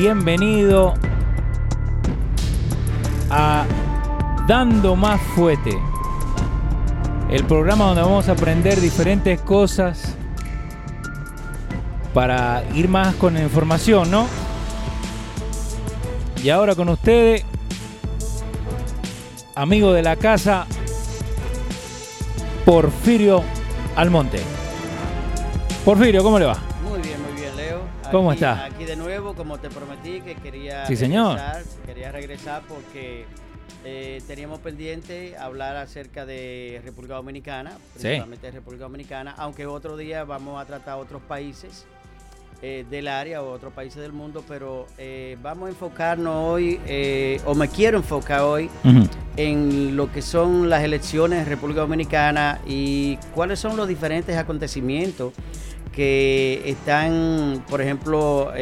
bienvenido a Dando Más Fuete, el programa donde vamos a aprender diferentes cosas para ir más con la información, ¿no? Y ahora con ustedes, amigo de la casa, Porfirio Almonte. Porfirio, ¿cómo le va? Muy bien, muy bien, Leo. ¿Cómo está? Que quería Sí, señor. regresar, quería regresar porque eh, teníamos pendiente hablar acerca de República Dominicana, Sí. principalmente de República Dominicana, aunque otro día vamos a tratar otros países eh, del área o otros países del mundo, pero eh, vamos a enfocarnos hoy, o me quiero enfocar hoy, en lo que son las elecciones en República Dominicana y cuáles son los diferentes acontecimientos que están, por ejemplo,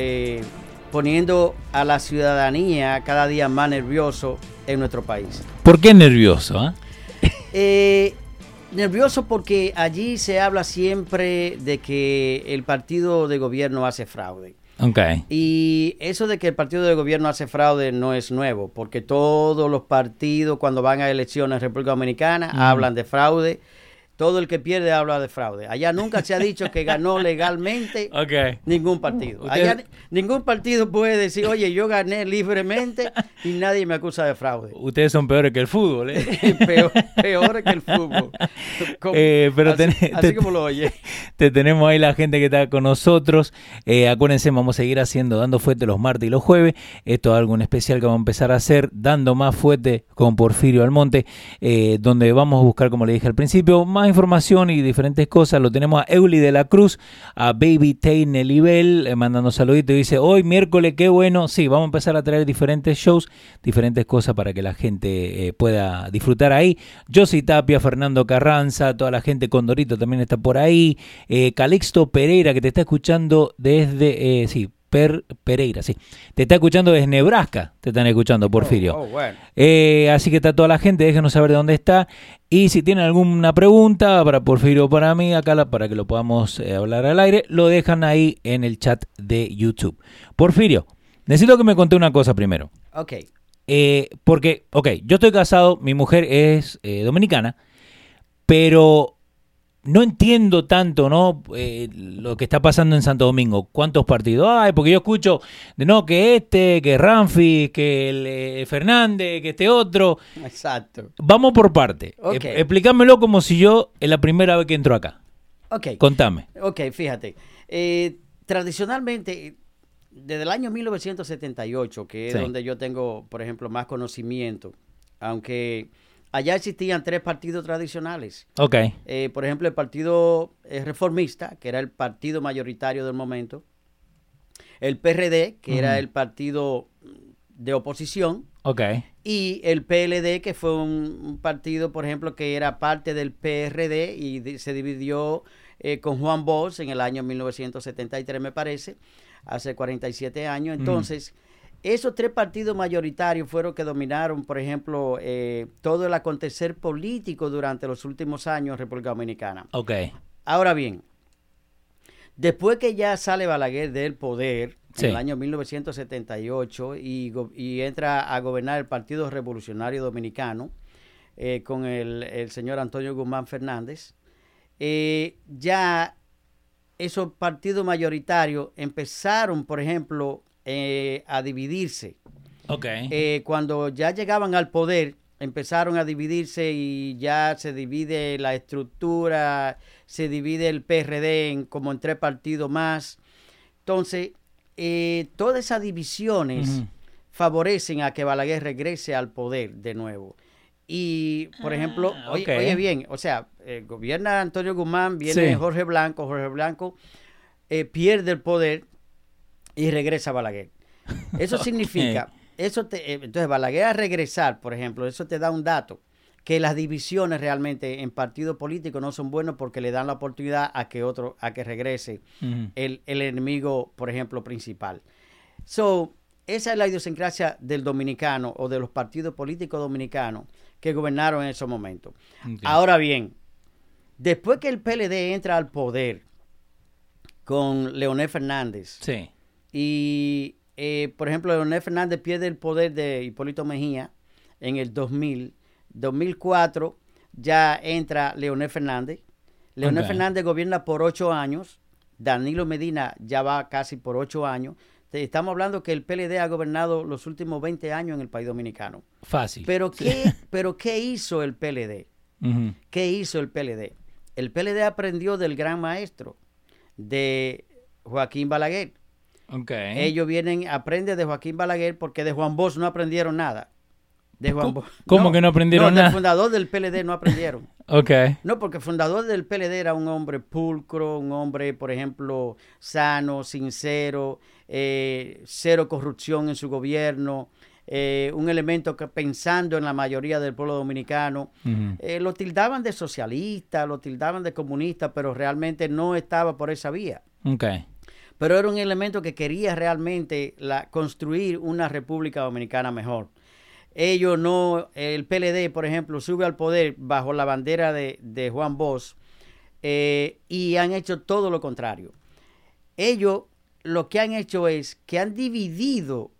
poniendo a la ciudadanía cada día más nervioso en nuestro país. ¿Por qué nervioso? ah? Eh, nervioso porque allí se habla siempre de que el partido de gobierno hace fraude. Ok. Y eso de que el partido de gobierno hace fraude no es nuevo, porque todos los partidos cuando van a elecciones en República Dominicana Mm. hablan de fraude. Todo el que pierde habla de fraude. Allá nunca se ha dicho que ganó legalmente ningún partido. Allá ni- ningún partido puede decir, oye, yo gané libremente y nadie me acusa de fraude. Ustedes son peores que el fútbol, ¿eh? peor, peor que el fútbol. Como- Eh, pero así, así te- como lo oye. Te tenemos ahí la gente que está con nosotros. Eh, acuérdense, vamos a seguir haciendo Dando Fuete los martes y los jueves. Esto es algo en especial que vamos a empezar a hacer, Dando Más Fuete con Porfirio Almonte, eh, donde vamos a buscar, como le dije al principio, más información y diferentes cosas. Lo tenemos a Euli de la Cruz, a Baby Tay Nelibel, eh, mandando saluditos. Dice, hoy miércoles, qué bueno. Sí, vamos a empezar a traer diferentes shows, diferentes cosas para que la gente eh, pueda disfrutar ahí. Josie Tapia, Fernando Carranza, toda la gente, Condorito también está por ahí. Eh, Calixto Pereira, que te está escuchando desde, eh, sí, Per, Pereira, sí. Te está escuchando desde Nebraska, te están escuchando, Porfirio. Oh, oh, bueno. Eh, así que está toda la gente, déjenos saber de dónde está. Y si tienen alguna pregunta para Porfirio o para mí, acá la- para que lo podamos eh, hablar al aire, lo dejan ahí en el chat de YouTube. Porfirio, necesito que me conté una cosa primero. Ok. Eh, porque, ok, yo estoy casado, mi mujer es dominicana, pero no entiendo tanto, ¿no? Eh, lo que está pasando en Santo Domingo. ¿Cuántos partidos hay? Porque yo escucho de no, que este, que Ramfi, que el, eh, Fernández, que este otro. Exacto. Vamos por parte. Ok. Ep- Explícamelo como si yo es la primera vez que entro acá. Ok. Contame. Ok, fíjate. Eh, tradicionalmente, desde el año 1978, que es Sí. donde yo tengo, por ejemplo, más conocimiento, aunque allá existían tres partidos tradicionales. Ok. Eh, por ejemplo, el Partido eh, Reformista, que era el partido mayoritario del momento, el PRD, que era el partido de oposición, Ok. y el PLD, que fue un, un partido, por ejemplo, que era parte del PRD y se dividió eh, con Juan Bosch en el año 1973, me parece, hace 47 años. Mm. Esos tres partidos mayoritarios fueron que dominaron, por ejemplo, eh, todo el acontecer político durante los últimos años en República Dominicana. Ok. Ahora bien, después que ya sale Balaguer del poder Sí. en el año 1978 y, entra a gobernar el Partido Revolucionario Dominicano eh, con el, el señor Antonio Guzmán Fernández, eh, ya esos partidos mayoritarios empezaron, por ejemplo, eh, a dividirse. Ok. Eh, cuando ya llegaban al poder, empezaron a dividirse y ya se divide la estructura, se divide el PRD en como en tres partidos más. Entonces, eh, todas esas divisiones favorecen a que Balaguer regrese al poder de nuevo. Y, por ejemplo, Ah, oye, bien, o sea, eh, gobierna Antonio Guzmán, viene Sí. Jorge Blanco, Jorge Blanco eh, pierde el poder y regresa Balaguer. Eso significa, eso te, eh, entonces Balaguer a regresar, por ejemplo, eso te da un dato, que las divisiones realmente en partidos políticos no son buenos porque le dan la oportunidad a que otro, a que regrese el, el enemigo, por ejemplo, principal. So, esa es la idiosincrasia del dominicano o de los partidos políticos dominicanos que gobernaron en esos momentos. Ahora bien, después que el PLD entra al poder con Leonel Fernández Sí. Y eh, por ejemplo, Leonel Fernández pierde el poder de Hipólito Mejía en el 2000. 2004 ya entra Leonel Fernández. Leonel. Fernández gobierna por ocho años. Danilo Medina ya va casi por ocho años. Estamos hablando que el PLD ha gobernado los últimos 20 años en el país dominicano. Fácil. Pero ¿qué, pero ¿qué hizo el PLD? ¿Qué hizo el PLD? El PLD aprendió del gran maestro, de Joaquín Balaguer. Ok. Ellos vienen, aprenden de Joaquín Balaguer porque de Juan Bosch no aprendieron nada. De Juan ¿Cómo- Bosch. cómo que no aprendieron nada? fundador del PLD no aprendieron. Ok. No, porque el fundador del PLD era un hombre pulcro, un hombre, por ejemplo, sano, sincero, eh, cero corrupción en su gobierno, eh, un elemento que pensando en la mayoría del pueblo dominicano. Eh, lo tildaban de socialista, lo tildaban de comunista, pero realmente no estaba por esa vía. Ok. Pero era un elemento que quería realmente la, construir una república dominicana mejor. Ellos no, el PLD, por ejemplo, sube al poder bajo la bandera de, de Juan Bosch eh, y han hecho todo lo contrario. Ellos lo que han hecho es que han dividido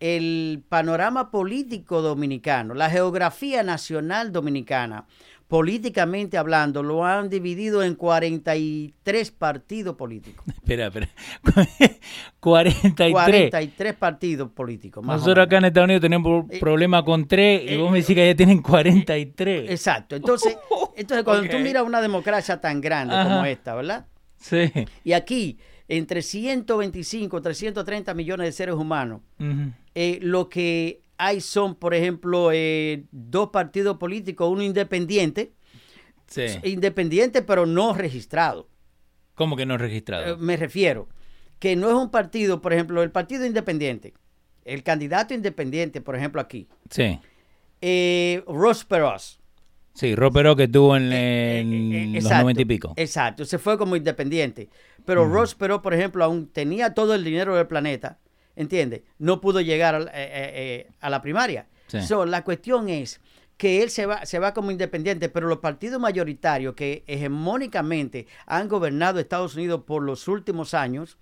el panorama político dominicano, la geografía nacional dominicana, políticamente hablando, lo han dividido en 43 partidos políticos. Espera, espera. 43. 43 partidos políticos. Más Nosotros acá en Estados Unidos tenemos Eh, problema con 3 y eh, vos me decís que ya tienen 43. Exacto. Entonces, entonces cuando tú miras una democracia tan grande como esta, ¿verdad? Sí. Y aquí, entre 125, 330 millones de seres humanos, eh, lo que hay son, por ejemplo, eh, dos partidos políticos, uno independiente, Sí. independiente pero no registrado. ¿Cómo que no Eh, registrado? me refiero, que no es un partido, por ejemplo, el partido independiente, el candidato independiente, por ejemplo, aquí, Sí. eh, Ross Perot. Sí, Ropero que estuvo en, Eh, en eh, los 90 y pico. Exacto, se fue como independiente. Pero Ross Perot, por ejemplo, aún tenía todo el dinero del planeta, ¿entiendes? No pudo llegar eh, eh, eh, a la primaria. Sí. So, la cuestión es que él se va, se va como independiente, pero los partidos mayoritarios que hegemónicamente han gobernado Estados Unidos por los últimos años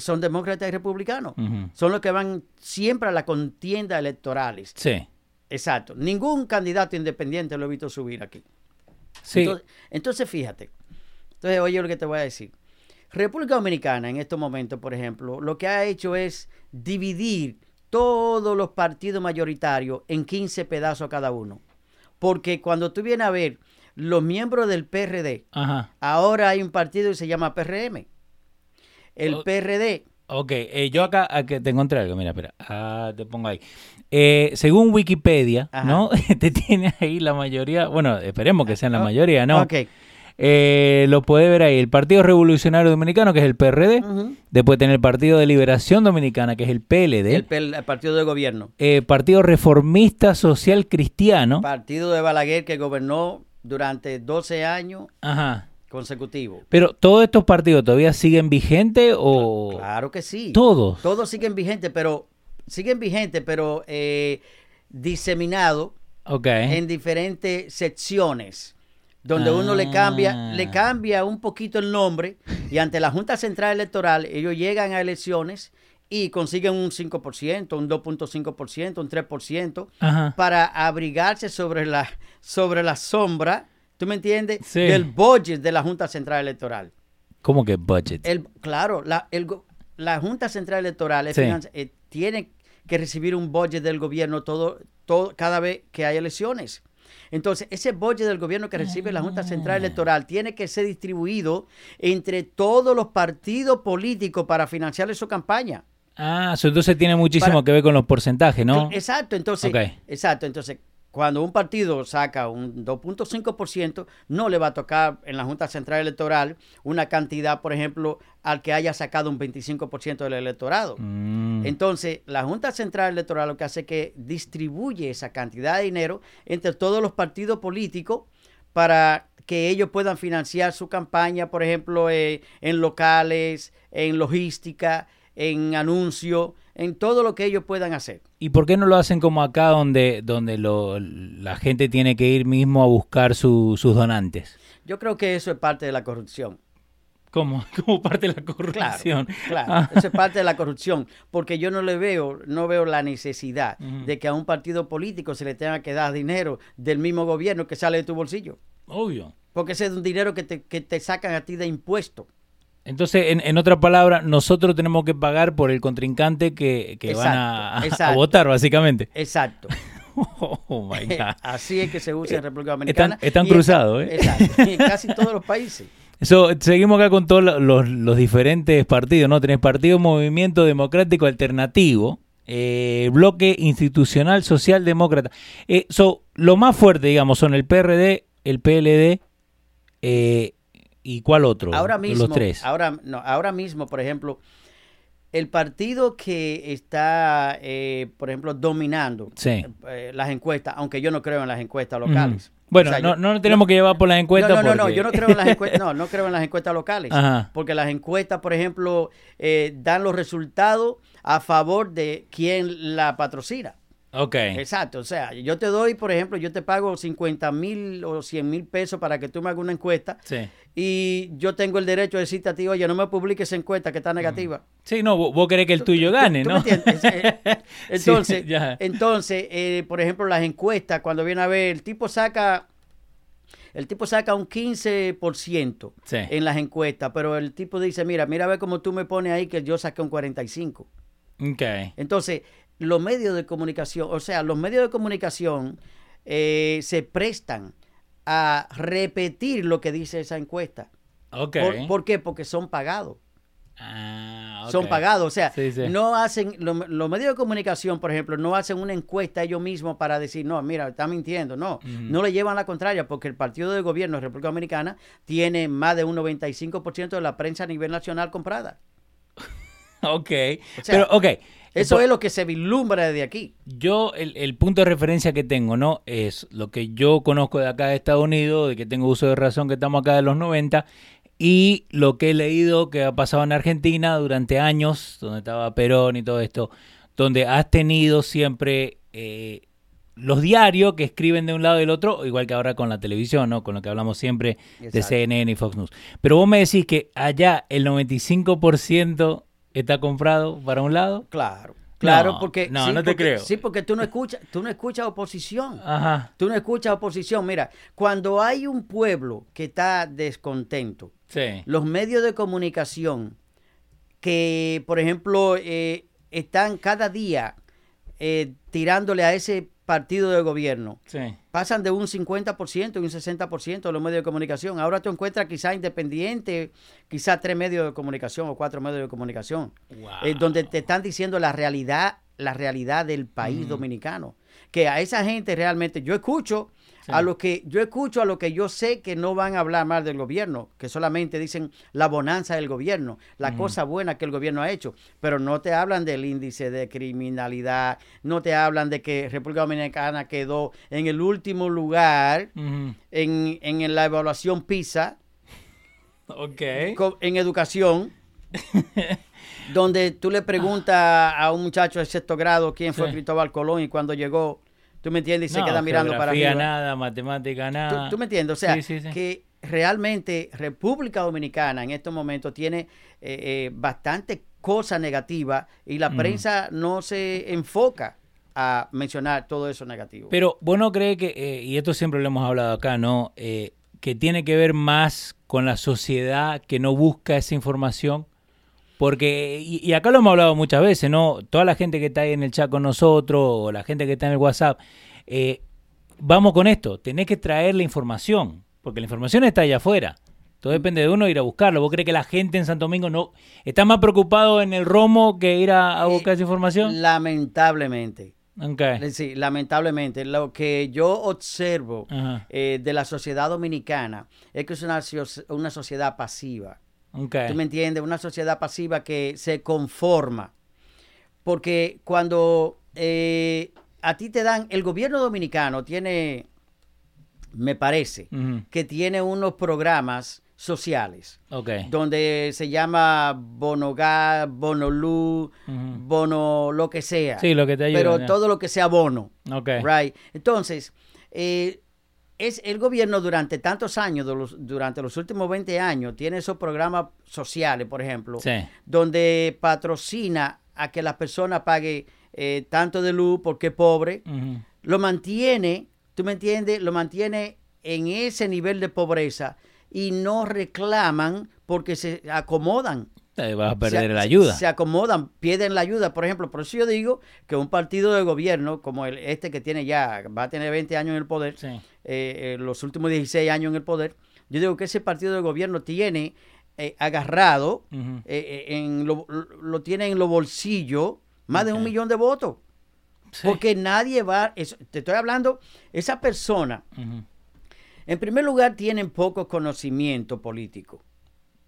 son demócratas y republicanos. Son los que van siempre a la contienda electorales. Sí. Exacto. Ningún candidato independiente lo he visto subir aquí. Sí. Entonces, entonces, fíjate. Entonces, oye lo que te voy a decir. República Dominicana en estos momentos, por ejemplo, lo que ha hecho es dividir todos los partidos mayoritarios en 15 pedazos cada uno. Porque cuando tú vienes a ver los miembros del PRD, Ajá. ahora hay un partido que se llama PRM. El O- PRD, Ok, eh, yo acá, acá te encontré algo, mira, espera, ah, te pongo ahí. Eh, según Wikipedia, Ajá. ¿no? te tiene ahí la mayoría, bueno, esperemos que sean la Ah, mayoría, ¿no? ok. Eh, lo puede ver ahí, el Partido Revolucionario Dominicano, que es el PRD, después tener el Partido de Liberación Dominicana, que es el PLD, el, partido de gobierno. eh, Partido Reformista Social Cristiano, Partido de Balaguer que gobernó durante 12 años ajá. consecutivos. Pero todos estos partidos todavía siguen vigentes o Claro que sí. todos. Todos siguen vigentes, pero siguen vigentes, pero eh, diseminados en diferentes secciones, donde uno le cambia, Ah. le cambia un poquito el nombre y ante la Junta Central Electoral ellos llegan a elecciones y consiguen un 5%, un 2.5%, un 3% Ajá. para abrigarse sobre la, sobre la sombra, ¿tú me entiendes? Sí. Del budget de la Junta Central Electoral. ¿Cómo que budget? El, claro, la, el la Junta Central Electoral Sí. eh, tiene que recibir un budget del gobierno todo, todo, cada vez que hay elecciones. Entonces, ese budget del gobierno que recibe la Junta Central Electoral tiene que ser distribuido entre todos los partidos políticos para financiar su campaña. Ah, entonces tiene muchísimo Para- que ver con los porcentajes, ¿no? Exacto, entonces, Ok. exacto, entonces cuando un partido saca un 2.5%, no le va a tocar en la Junta Central Electoral una cantidad, por ejemplo, al que haya sacado un 25% del electorado. Mm, Entonces, la Junta Central Electoral lo que hace es que distribuye esa cantidad de dinero entre todos los partidos políticos para que ellos puedan financiar su campaña, por ejemplo, eh, en locales, en logística, en anuncios, en todo lo que ellos puedan hacer. ¿Y por qué no lo hacen como acá donde, donde lo- la gente tiene que ir mismo a buscar su- sus donantes? Yo creo que eso es parte de la corrupción. como, como parte de la corrupción. Claro, claro. eso es parte de la corrupción, porque yo no le veo, no veo la necesidad de que a un partido político se le tenga que dar dinero del mismo gobierno que sale de tu bolsillo. Obvio. Porque ese es un dinero que te, que te sacan a ti de impuesto. Entonces, en, en otra palabra, nosotros tenemos que pagar por el contrincante que, que van a, a, votar, básicamente. Exacto. Oh, my God. Así es que se usa en República Dominicana. Están, están cruzados, ¿eh? Exacto. En casi todos los países. Eso, seguimos acá con todos los, los, diferentes partidos, ¿no? Tenés Partido Movimiento Democrático Alternativo, eh, Bloque Institucional Socialdemócrata. Eh, lo más fuerte, digamos, son el PRD, el PLD eh, y cuál otro. Ahora mismo, los tres. Ahora, no, ahora mismo, por ejemplo, el partido que está, eh, por ejemplo, dominando eh, las encuestas, aunque yo no creo en las encuestas locales. Bueno, no, no tenemos que llevar por las encuestas. No, no, no, yo no creo en las encuestas, no, no creo en las encuestas locales. Porque las encuestas, por ejemplo, eh, dan los resultados a favor de quien la patrocina. Ok. Exacto, o sea, yo te doy, por ejemplo, yo te pago 50 mil o 100 mil pesos para que tú me hagas una encuesta. Sí. Y yo tengo el derecho de decirte a ti, oye, no me publiques esa encuesta que está negativa. Sí, no, vos, querés que el tuyo gane, ¿no? me? Eh, entonces, entonces eh, por ejemplo, las encuestas, cuando viene a ver, el tipo saca el tipo saca un 15% en las encuestas, pero el tipo dice, mira, mira a ver cómo tú me pones ahí que yo saqué un 45%. Okay. Entonces, los medios de comunicación, o sea, los medios de comunicación eh, se prestan a repetir lo que dice esa encuesta. Okay. ¿Por, qué? Porque son pagados. Ah, Son pagados, o sea, no hacen, los medios de comunicación, por ejemplo, no hacen una encuesta ellos mismos para decir, no, mira, está mintiendo, no, no le llevan la contraria, porque el partido de gobierno de República Dominicana tiene más de un 95% de la prensa a nivel nacional comprada. ok, pero, ok, eso es lo que se vislumbra desde aquí. Yo, el, punto de referencia que tengo, ¿no? Es lo que yo conozco de acá de Estados Unidos, de que tengo uso de razón, que estamos acá de los 90, y lo que he leído que ha pasado en Argentina durante años, donde estaba Perón y todo esto, donde has tenido siempre eh, los diarios que escriben de un lado y del otro, igual que ahora con la televisión, ¿no? Con lo que hablamos siempre de CNN y Fox News. Pero vos me decís que allá el 95% está comprado para un lado. Claro. Claro, porque no, no te creo. Sí, porque tú no escuchas, tú no escuchas oposición. Ajá. Tú no escuchas oposición. Mira, cuando hay un pueblo que está descontento, los medios de comunicación que, por ejemplo, eh, están cada día eh, tirándole a ese partido de gobierno. Pasan de un 50% y un 60% de los medios de comunicación. Ahora tú encuentras quizá independiente, quizá tres medios de comunicación o cuatro medios de comunicación, eh, donde te están diciendo la realidad, la realidad del país dominicano. Que a esa gente realmente, yo escucho a lo que yo escucho, a lo que yo sé que no van a hablar mal del gobierno, que solamente dicen la bonanza del gobierno, la cosa buena que el gobierno ha hecho, pero no te hablan del índice de criminalidad, no te hablan de que República Dominicana quedó en el último lugar en, en, la evaluación PISA en educación. donde tú le preguntas a un muchacho de sexto grado quién fue Cristóbal Colón y cuando llegó ¿Tú me entiendes? Y se queda mirando para arriba. nada, matemática nada. ¿Tú, me entiendes? O sea, que realmente República Dominicana en estos momentos tiene eh, eh, bastante cosa negativa y la mm. prensa no se enfoca a mencionar todo eso negativo. Pero vos no crees que, eh, y esto siempre lo hemos hablado acá, ¿no? que tiene que ver más con la sociedad que no busca esa información porque, y, acá lo hemos hablado muchas veces, ¿no? Toda la gente que está ahí en el chat con nosotros, o la gente que está en el WhatsApp, eh, vamos con esto, tenés que traer la información, porque la información está allá afuera. Todo depende de uno ir a buscarlo. ¿Vos crees que la gente en Santo Domingo no está más preocupado en el romo que ir a, eh, buscar esa información? Lamentablemente. Okay. Eh, sí, lamentablemente. Lo que yo observo de la sociedad dominicana es que es una, una sociedad pasiva. ¿Tú me entiendes? Una sociedad pasiva que se conforma. Porque cuando eh, a ti te dan, el gobierno dominicano tiene, me parece, que tiene unos programas sociales. Donde se llama Bonogar, Bonolú, Bono, lo que sea. Sí, lo que te ayuda. Pero todo lo que sea bono. Ok. Right. Entonces, eh, es el gobierno durante tantos años, durante los últimos 20 años, tiene esos programas sociales, por ejemplo, donde patrocina a que la persona pague eh, tanto de luz porque es pobre, lo mantiene, ¿tú me entiendes? Lo mantiene en ese nivel de pobreza y no reclaman porque se acomodan. Vas a perder la ayuda. Se, acomodan, pierden la ayuda. Por ejemplo, por eso yo digo que un partido de gobierno como el, este que tiene ya, va a tener 20 años en el poder, eh, eh, los últimos 16 años en el poder, yo digo que ese partido de gobierno tiene eh, agarrado, en lo, lo, tiene en los bolsillos más de un millón de votos. Porque nadie va, te estoy hablando, esa persona, en primer lugar, tienen poco conocimiento político.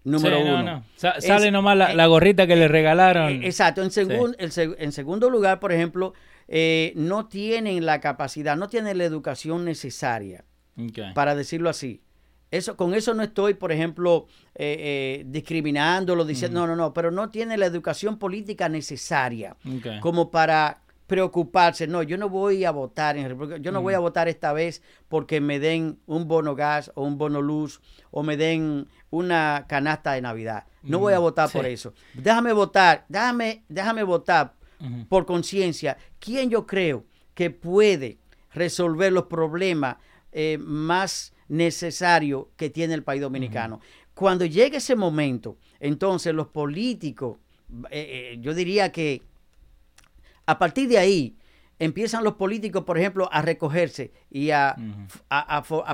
Número uno. sale nomás la, eh, gorrita que le regalaron. Eh, exacto. En, en segundo lugar, por ejemplo, eh, no tienen la capacidad, no tienen la educación necesaria, para decirlo así. Eso, con eso no estoy, por ejemplo, discriminándolo, diciendo, no, no, no, pero no tiene la educación política necesaria como para preocuparse, no, yo no voy a votar, en yo no voy a votar esta vez porque me den un bono gas o un bono luz o me den una canasta de Navidad. No voy a votar por eso. Déjame votar, déjame, déjame votar por conciencia. ¿Quién yo creo que puede resolver los problemas eh, más necesarios que tiene el país dominicano? Cuando llegue ese momento, entonces los políticos, eh, eh, yo diría que a partir de ahí empiezan los políticos, por ejemplo, a recogerse y a,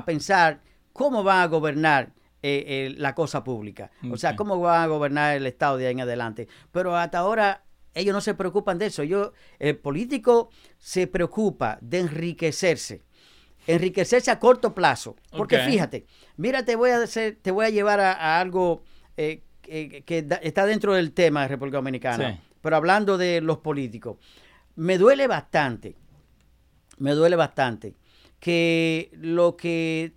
pensar cómo van a gobernar eh, eh, la cosa pública. O sea, cómo van a gobernar el Estado de ahí en adelante. Pero hasta ahora ellos no se preocupan de eso. el político se preocupa de enriquecerse. Enriquecerse a corto plazo. Porque fíjate, mira, te voy a, hacer, te voy a llevar a, algo eh, que, está dentro del tema de República Dominicana. Pero hablando de los políticos me duele bastante, me duele bastante que lo que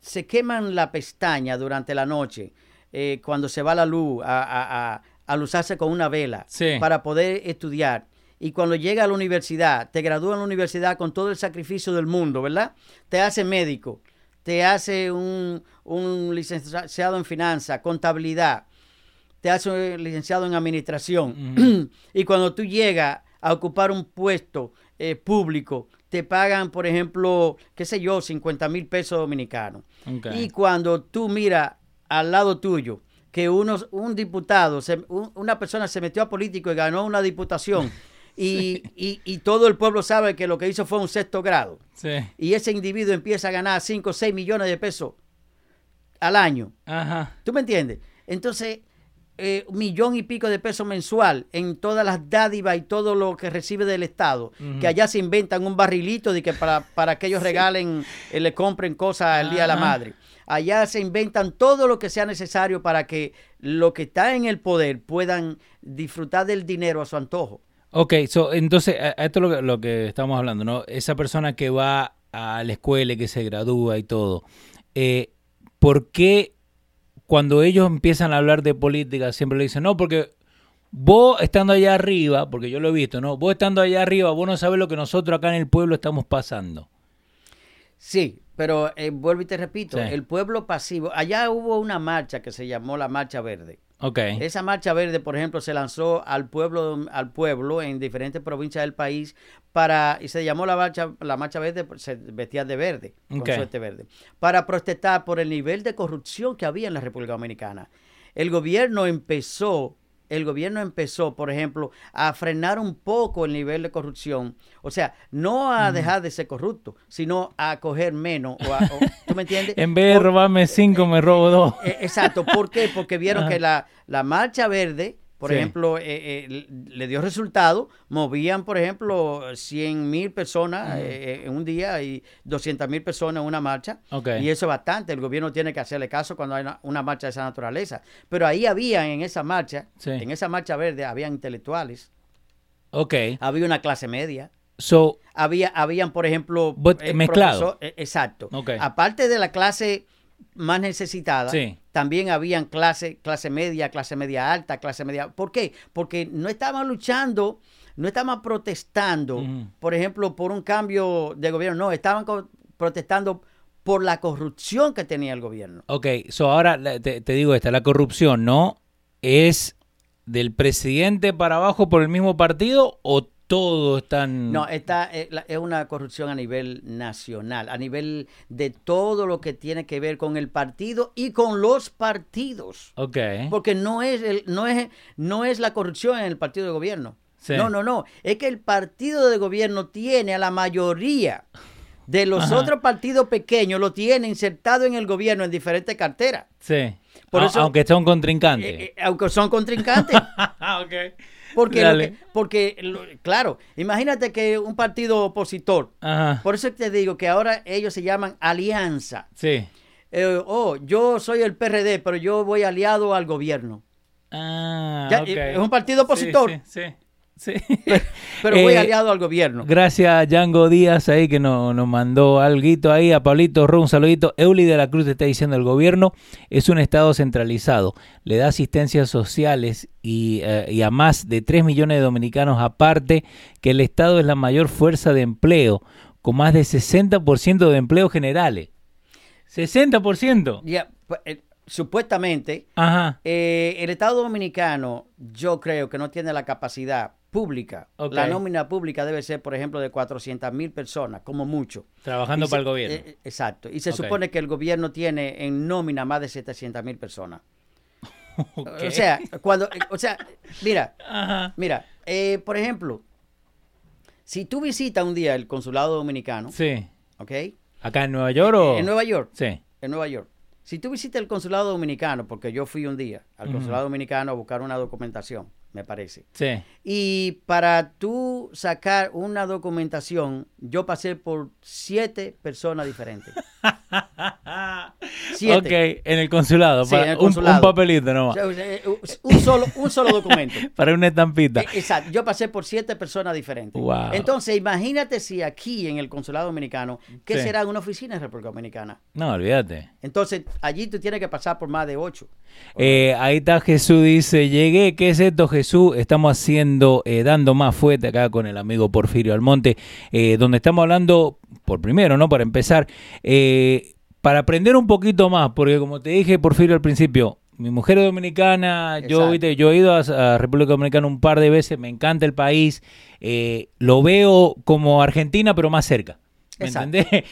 se queman la pestaña durante la noche, eh, cuando se va la luz, a, a, a, con una vela para poder estudiar. Y cuando llega a la universidad, te gradúa en la universidad con todo el sacrificio del mundo, ¿verdad? Te hace médico, te hace un, un licenciado en finanzas, contabilidad, te hace un licenciado en administración. y cuando tú llegas a ocupar un puesto eh, público, te pagan, por ejemplo, qué sé yo, 50 mil pesos dominicanos. Y cuando tú miras al lado tuyo que unos, un diputado, una persona se metió a político y ganó una diputación, y, y, todo el pueblo sabe que lo que hizo fue un sexto grado, y ese individuo empieza a ganar 5 o 6 millones de pesos al año. ¿Tú me entiendes? Entonces, eh, millón y pico de pesos mensual en todas las dádivas y todo lo que recibe del Estado, que allá se inventan un barrilito de que para, para que ellos regalen, eh, le compren cosas el Día de la Madre. Allá se inventan todo lo que sea necesario para que lo que está en el poder puedan disfrutar del dinero a su antojo. Ok, so, entonces, esto es lo que, lo que estamos hablando, ¿no? Esa persona que va a la escuela y que se gradúa y todo, eh, ¿por qué cuando ellos empiezan a hablar de política, siempre le dicen, no, porque vos estando allá arriba, porque yo lo he visto, ¿no? Vos estando allá arriba, vos no sabes lo que nosotros acá en el pueblo estamos pasando. Sí, pero eh, vuelvo y te repito, el pueblo pasivo, allá hubo una marcha que se llamó la Marcha Verde. Esa marcha verde, por ejemplo, se lanzó al pueblo, al pueblo en diferentes provincias del país para, y se llamó la marcha, la marcha verde, se vestía de verde, con suerte verde, para protestar por el nivel de corrupción que había en la República Dominicana. El gobierno empezó el gobierno empezó, por ejemplo, a frenar un poco el nivel de corrupción. O sea, no a dejar de ser corrupto, sino a coger menos. ¿Tú me entiendes? en vez de robarme cinco, me robo dos. Eh, exacto. ¿Por qué? Porque vieron que la, la marcha verde por ejemplo, eh, eh, le dio resultado. Movían, por ejemplo, 100 mil personas eh, en un día y 200 mil personas en una marcha. Y eso es bastante. El gobierno tiene que hacerle caso cuando hay una, marcha de esa naturaleza. Pero ahí había en esa marcha, en esa marcha verde, había intelectuales. Okay. Había una clase media. So, había, habían, por ejemplo, mezclado. exacto. Aparte de la clase más necesitadas, también habían clase, clase media, clase media alta, clase media. ¿Por qué? Porque no estaban luchando, no estaban protestando, por ejemplo, por un cambio de gobierno, no, estaban protestando por la corrupción que tenía el gobierno. Ok, so ahora te, te digo esta, la corrupción, ¿no? ¿Es del presidente para abajo por el mismo partido o todo están... No, esta es, es, una corrupción a nivel nacional, a nivel de todo lo que tiene que ver con el partido y con los partidos. Ok. Porque no es, el, no es, no es la corrupción en el partido de gobierno. Sí. No, no, no. Es que el partido de gobierno tiene a la mayoría de los Ajá. otros partidos pequeños, lo tiene insertado en el gobierno en diferentes carteras. Sí. Por eso, aunque son contrincantes. Eh, eh, aunque son contrincantes. ok. Porque, lo que, porque lo, claro, imagínate que un partido opositor, Ajá. por eso te digo que ahora ellos se llaman alianza. Sí. Eh, oh, yo soy el PRD, pero yo voy aliado al gobierno. Ah, ya, okay. Es un partido opositor. Sí, sí, sí. Sí. Pero, pero voy eh, aliado al gobierno. Gracias a Django Díaz ahí que nos, nos mandó algo ahí, a Pablito Ro, un saludito. Euli de la Cruz está diciendo el gobierno es un estado centralizado, le da asistencias sociales y, eh, y a más de 3 millones de dominicanos aparte que el estado es la mayor fuerza de empleo, con más de 60% de empleos generales. 60%. Ya, eh, supuestamente, Ajá. Eh, el Estado Dominicano, yo creo que no tiene la capacidad pública. Okay. La nómina pública debe ser, por ejemplo, de 400 mil personas, como mucho. Trabajando para el gobierno. eh, exacto. Y se supone que el gobierno tiene en nómina más de 700 mil personas. O sea, cuando, eh, o sea, mira, Ajá. mira, eh, por ejemplo, si tú visitas un día el consulado dominicano, Sí. ¿ok? ¿Acá en Nueva York o...? En Nueva York, Sí. en Nueva York. Si tú visitas el consulado dominicano, porque yo fui un día al consulado dominicano a buscar una documentación, me parece. Sí. Y para tú sacar una documentación, yo pasé por siete personas diferentes. Siete. Ok, en el consulado. Sí, para en el un- Un, papelito nomás. eh, Un solo, un solo documento. Para una estampita. Eh, Exacto, yo pasé por siete personas diferentes. Wow. Entonces, imagínate si aquí en el consulado dominicano, ¿qué Sí. será una oficina en República Dominicana? No, olvídate. Entonces, allí tú tienes que pasar por más de ocho. Eh, ahí está Jesús, dice, llegué, ¿qué es esto Jesús? Estamos haciendo, eh, dando más fuerte acá con el amigo Porfirio Almonte, eh, donde estamos hablando, por primero, ¿no? Para empezar, eh, para aprender un poquito más, porque como te dije Porfirio al principio, mi mujer es dominicana, yo. ¿viste? yo he ido a, a República Dominicana un par de veces, me encanta el país, eh, lo veo como Argentina, pero más cerca. ¿Me Exacto. entendés?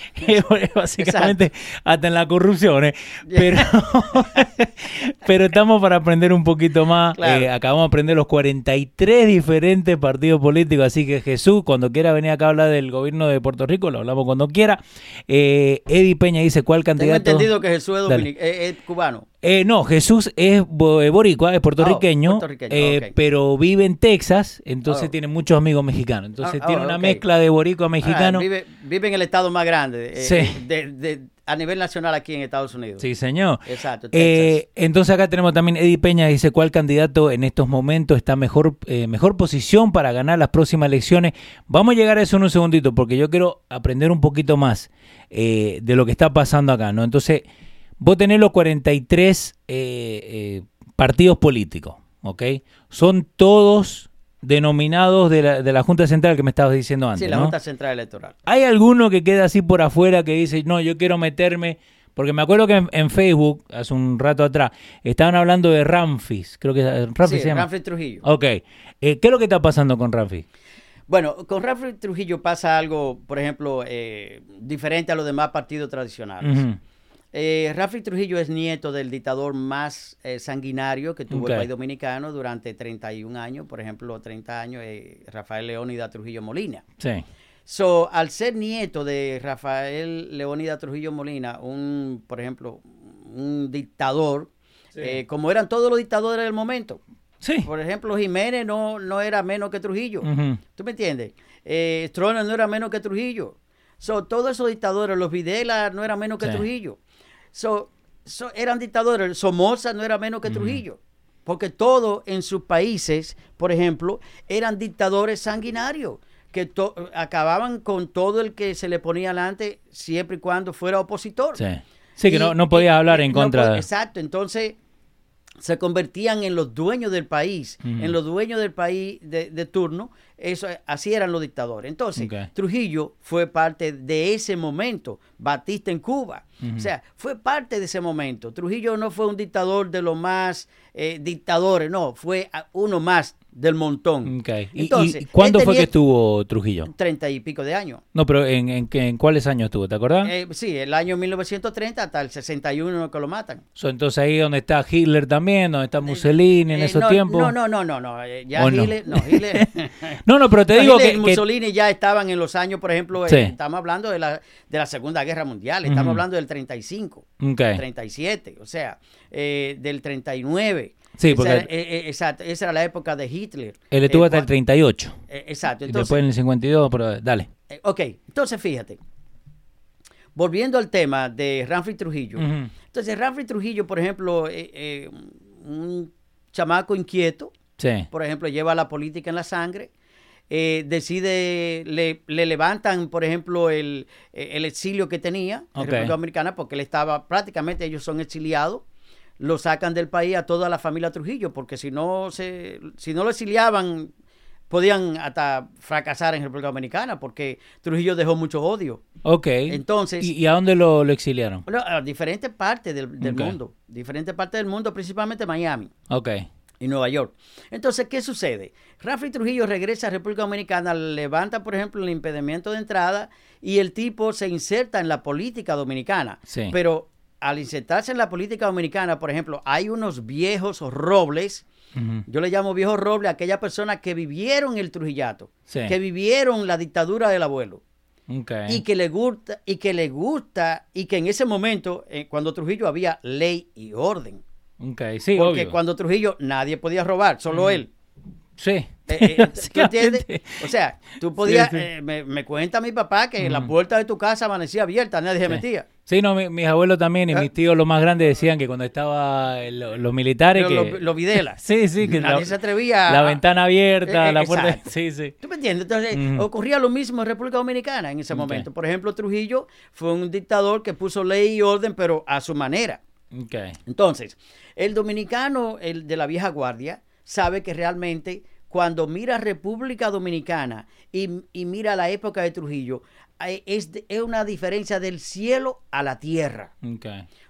Básicamente, hasta en la corrupción, ¿eh? Pero, pero estamos para aprender un poquito más. Claro. Eh, acabamos de aprender los 43 diferentes partidos políticos. Así que Jesús, cuando quiera venir acá a hablar del gobierno de Puerto Rico, lo hablamos cuando quiera. Eh, Eddie Peña dice: ¿Cuál Tengo candidato? entendido que Jesús es, eh, es cubano. Eh, no, Jesús es eh, boricua, es puertorriqueño, Oh, puertorriqueño, eh, pero vive en Texas, entonces Oh. tiene muchos amigos mexicanos. Entonces Ah, tiene oh, una mezcla de boricua mexicano. Ah, vive, vive en el estado más grande eh, Sí. de- de- a nivel nacional aquí en Estados Unidos. Sí, señor. Exacto. Texas. Eh, entonces acá tenemos también Eddie Peña, dice cuál candidato en estos momentos está mejor, eh, mejor posición para ganar las próximas elecciones. Vamos a llegar a eso en un segundito porque yo quiero aprender un poquito más eh, de lo que está pasando acá, ¿no? Entonces, vos tenés los 43 eh, eh, partidos políticos, ¿ok? Son todos denominados de la, de la Junta Central que me estabas diciendo antes, sí, la ¿no? Junta Central Electoral. ¿Hay alguno que queda así por afuera que dice, no, yo quiero meterme? Porque me acuerdo que en, en Facebook, hace un rato atrás, estaban hablando de Ramfis. Creo que eh, Ramfis Sí, se llama. Ramfis Trujillo. Ok. Eh, ¿Qué es lo que está pasando con Ramfis? Bueno, con Rafael Trujillo pasa algo, por ejemplo, eh, diferente a los demás partidos tradicionales. Eh, Rafael Trujillo es nieto del dictador más eh, sanguinario que tuvo el país dominicano durante 31 años, por ejemplo, 30 años, eh, Rafael Leónida Trujillo Molina. Sí. So, al ser nieto de Rafael Leónida Trujillo Molina, un, por ejemplo, un dictador, Sí. eh, como eran todos los dictadores del momento. Sí. Por ejemplo, Jiménez no, no era menos que Trujillo. ¿Tú me entiendes? Eh, Stroessner no era menos que Trujillo. So, todos esos dictadores, los Videla no eran menos que Sí. Trujillo. So, so, eran dictadores. Somoza no era menos que. Trujillo. Porque todos en sus países, por ejemplo, eran dictadores sanguinarios que to- acababan con todo el que se le ponía adelante siempre y cuando fuera opositor. Sí. Sí, que Y- no, no podías y- hablar en no contra de... Exacto, entonces se convertían en los dueños del país, en los dueños del país de, de turno, eso, así eran los dictadores. Entonces, Trujillo fue parte de ese momento, Batista en Cuba. O sea, fue parte de ese momento. Trujillo no fue un dictador de los más eh, dictadores, no, fue uno más del montón. Entonces, ¿Y, cuándo fue que estuvo Trujillo? Treinta y pico de años. No, pero ¿en, en, cuáles años estuvo? ¿Te acordás? Eh, sí, el año 1930 hasta el 61 que lo matan. entonces ahí donde está Hitler también, donde está eh, Mussolini en esos tiempos. No, no, no, no, no. Ya Hitler, no? Hitler, no, no, pero te digo que, Mussolini ya estaban en los años, por ejemplo, estamos hablando de la, de la Segunda Guerra Mundial, estamos hablando del 35, 37, o sea, eh, del 39. Sí, porque. Esa, eh, eh, exacto, esa era la época de Hitler. Él estuvo hasta el 38. exacto. Entonces, después en el 52, pero dale. ok, entonces fíjate. Volviendo al tema de Ramfrid Trujillo. Entonces, Ramfrid Trujillo, por ejemplo, un chamaco inquieto, sí. por ejemplo, lleva la política en la sangre, eh, decide, le, levantan, por ejemplo, el, el exilio que tenía en República Dominicana, porque él estaba, prácticamente ellos son exiliados, lo sacan del país a toda la familia Trujillo, porque si no, se, si no lo exiliaban, podían hasta fracasar en República Dominicana, porque Trujillo dejó mucho odio. Ok. Entonces. ¿Y, a dónde lo, exiliaron? a diferentes partes del, del mundo. Diferentes partes del mundo, principalmente Miami. Ok y Nueva York. Entonces, ¿qué sucede? Rafael Trujillo regresa a República Dominicana, levanta, por ejemplo, el impedimento de entrada y el tipo se inserta en la política dominicana. Pero al insertarse en la política dominicana, por ejemplo, hay unos viejos robles. Yo le llamo viejos robles a aquellas personas que vivieron el Trujillato, que vivieron la dictadura del abuelo. Y que le gusta, y que le gusta, y que en ese momento, eh, cuando Trujillo había ley y orden. Okay, sí, Porque cuando Trujillo nadie podía robar, solo él. Sí. Eh, eh, ¿Tú entiendes? O sea, tú podías, eh, me, cuenta mi papá que la puerta de tu casa amanecía abierta, nadie se metía. Sí, no, mis abuelos también y mis tíos los más grandes decían que cuando estaban los militares que... Los videlas. sí, sí. Que nadie se atrevía. La ventana abierta, la puerta... Sí, sí. ¿Tú me entiendes? Entonces, ocurría lo mismo en República Dominicana en ese momento. Por ejemplo, Trujillo fue un dictador que puso ley y orden, pero a su manera. Entonces, el dominicano, el de la vieja guardia, sabe que realmente cuando mira República Dominicana y, mira la época de Trujillo, es, es, una diferencia del cielo a la tierra.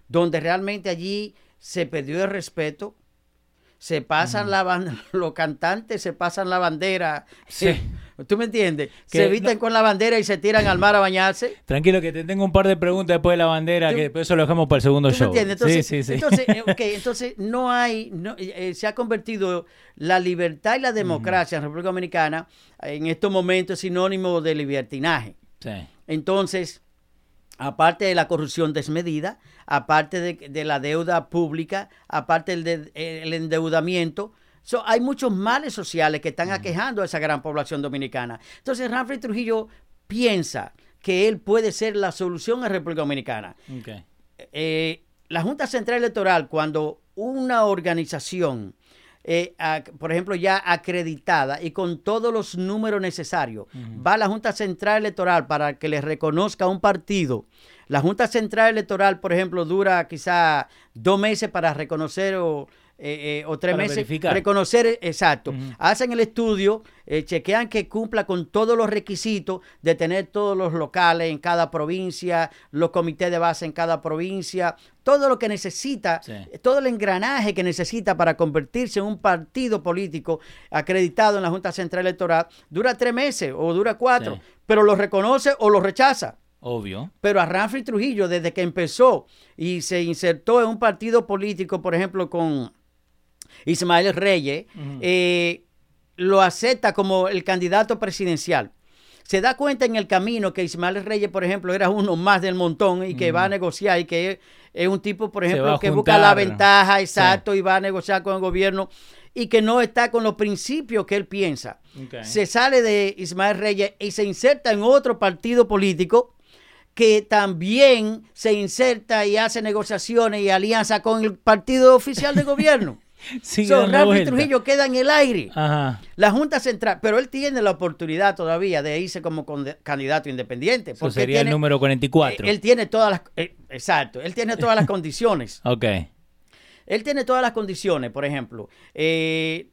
Donde realmente allí se perdió el respeto, se pasan la los cantantes se pasan la bandera. Sí. ¿Tú me entiendes? se visten con la bandera y se tiran al mar a bañarse. Tranquilo, que te tengo un par de preguntas después de la bandera, que después eso lo dejamos para el segundo show. Me entiendes? Entonces, sí, entonces, eh, entonces no hay, eh, eh, se ha convertido la libertad y la democracia en República Dominicana en estos momentos sinónimo de libertinaje. Sí. Entonces, aparte de la corrupción desmedida, aparte de, la deuda pública, aparte del el endeudamiento, hay muchos males sociales que están aquejando a esa gran población dominicana. Entonces, Ramfrey Trujillo piensa que él puede ser la solución a República Dominicana. Eh, la Junta Central Electoral, cuando una organización, eh, por ejemplo, ya acreditada y con todos los números necesarios, va a la Junta Central Electoral para que le reconozca un partido. La Junta Central Electoral, por ejemplo, dura quizá dos meses para reconocer o eh, eh, o tres meses, reconocer, exacto, hacen el estudio, eh, chequean que cumpla con todos los requisitos de tener todos los locales en cada provincia, los comités de base en cada provincia, todo lo que necesita, todo el engranaje que necesita para convertirse en un partido político acreditado en la Junta Central Electoral, dura tres meses o dura cuatro, pero lo reconoce o lo rechaza. Obvio. Pero a Ramfrey Trujillo, desde que empezó y se insertó en un partido político, por ejemplo, con Ismael Reyes, eh, lo acepta como el candidato presidencial. Se da cuenta en el camino que Ismael Reyes, por ejemplo, era uno más del montón y que va a negociar y que es, un tipo, por ejemplo, que busca la ventaja exacto y va a negociar con el gobierno y que no está con los principios que él piensa. Se sale de Ismael Reyes y se inserta en otro partido político que también se inserta y hace negociaciones y alianza con el partido oficial de gobierno. Sí, so, Trujillo queda en el aire. La Junta Central, pero él tiene la oportunidad todavía de irse como candidato independiente. Porque sería el número 44. Él, tiene todas las. Eh, exacto, él tiene todas las condiciones. ok. él tiene todas las condiciones, por ejemplo, eh,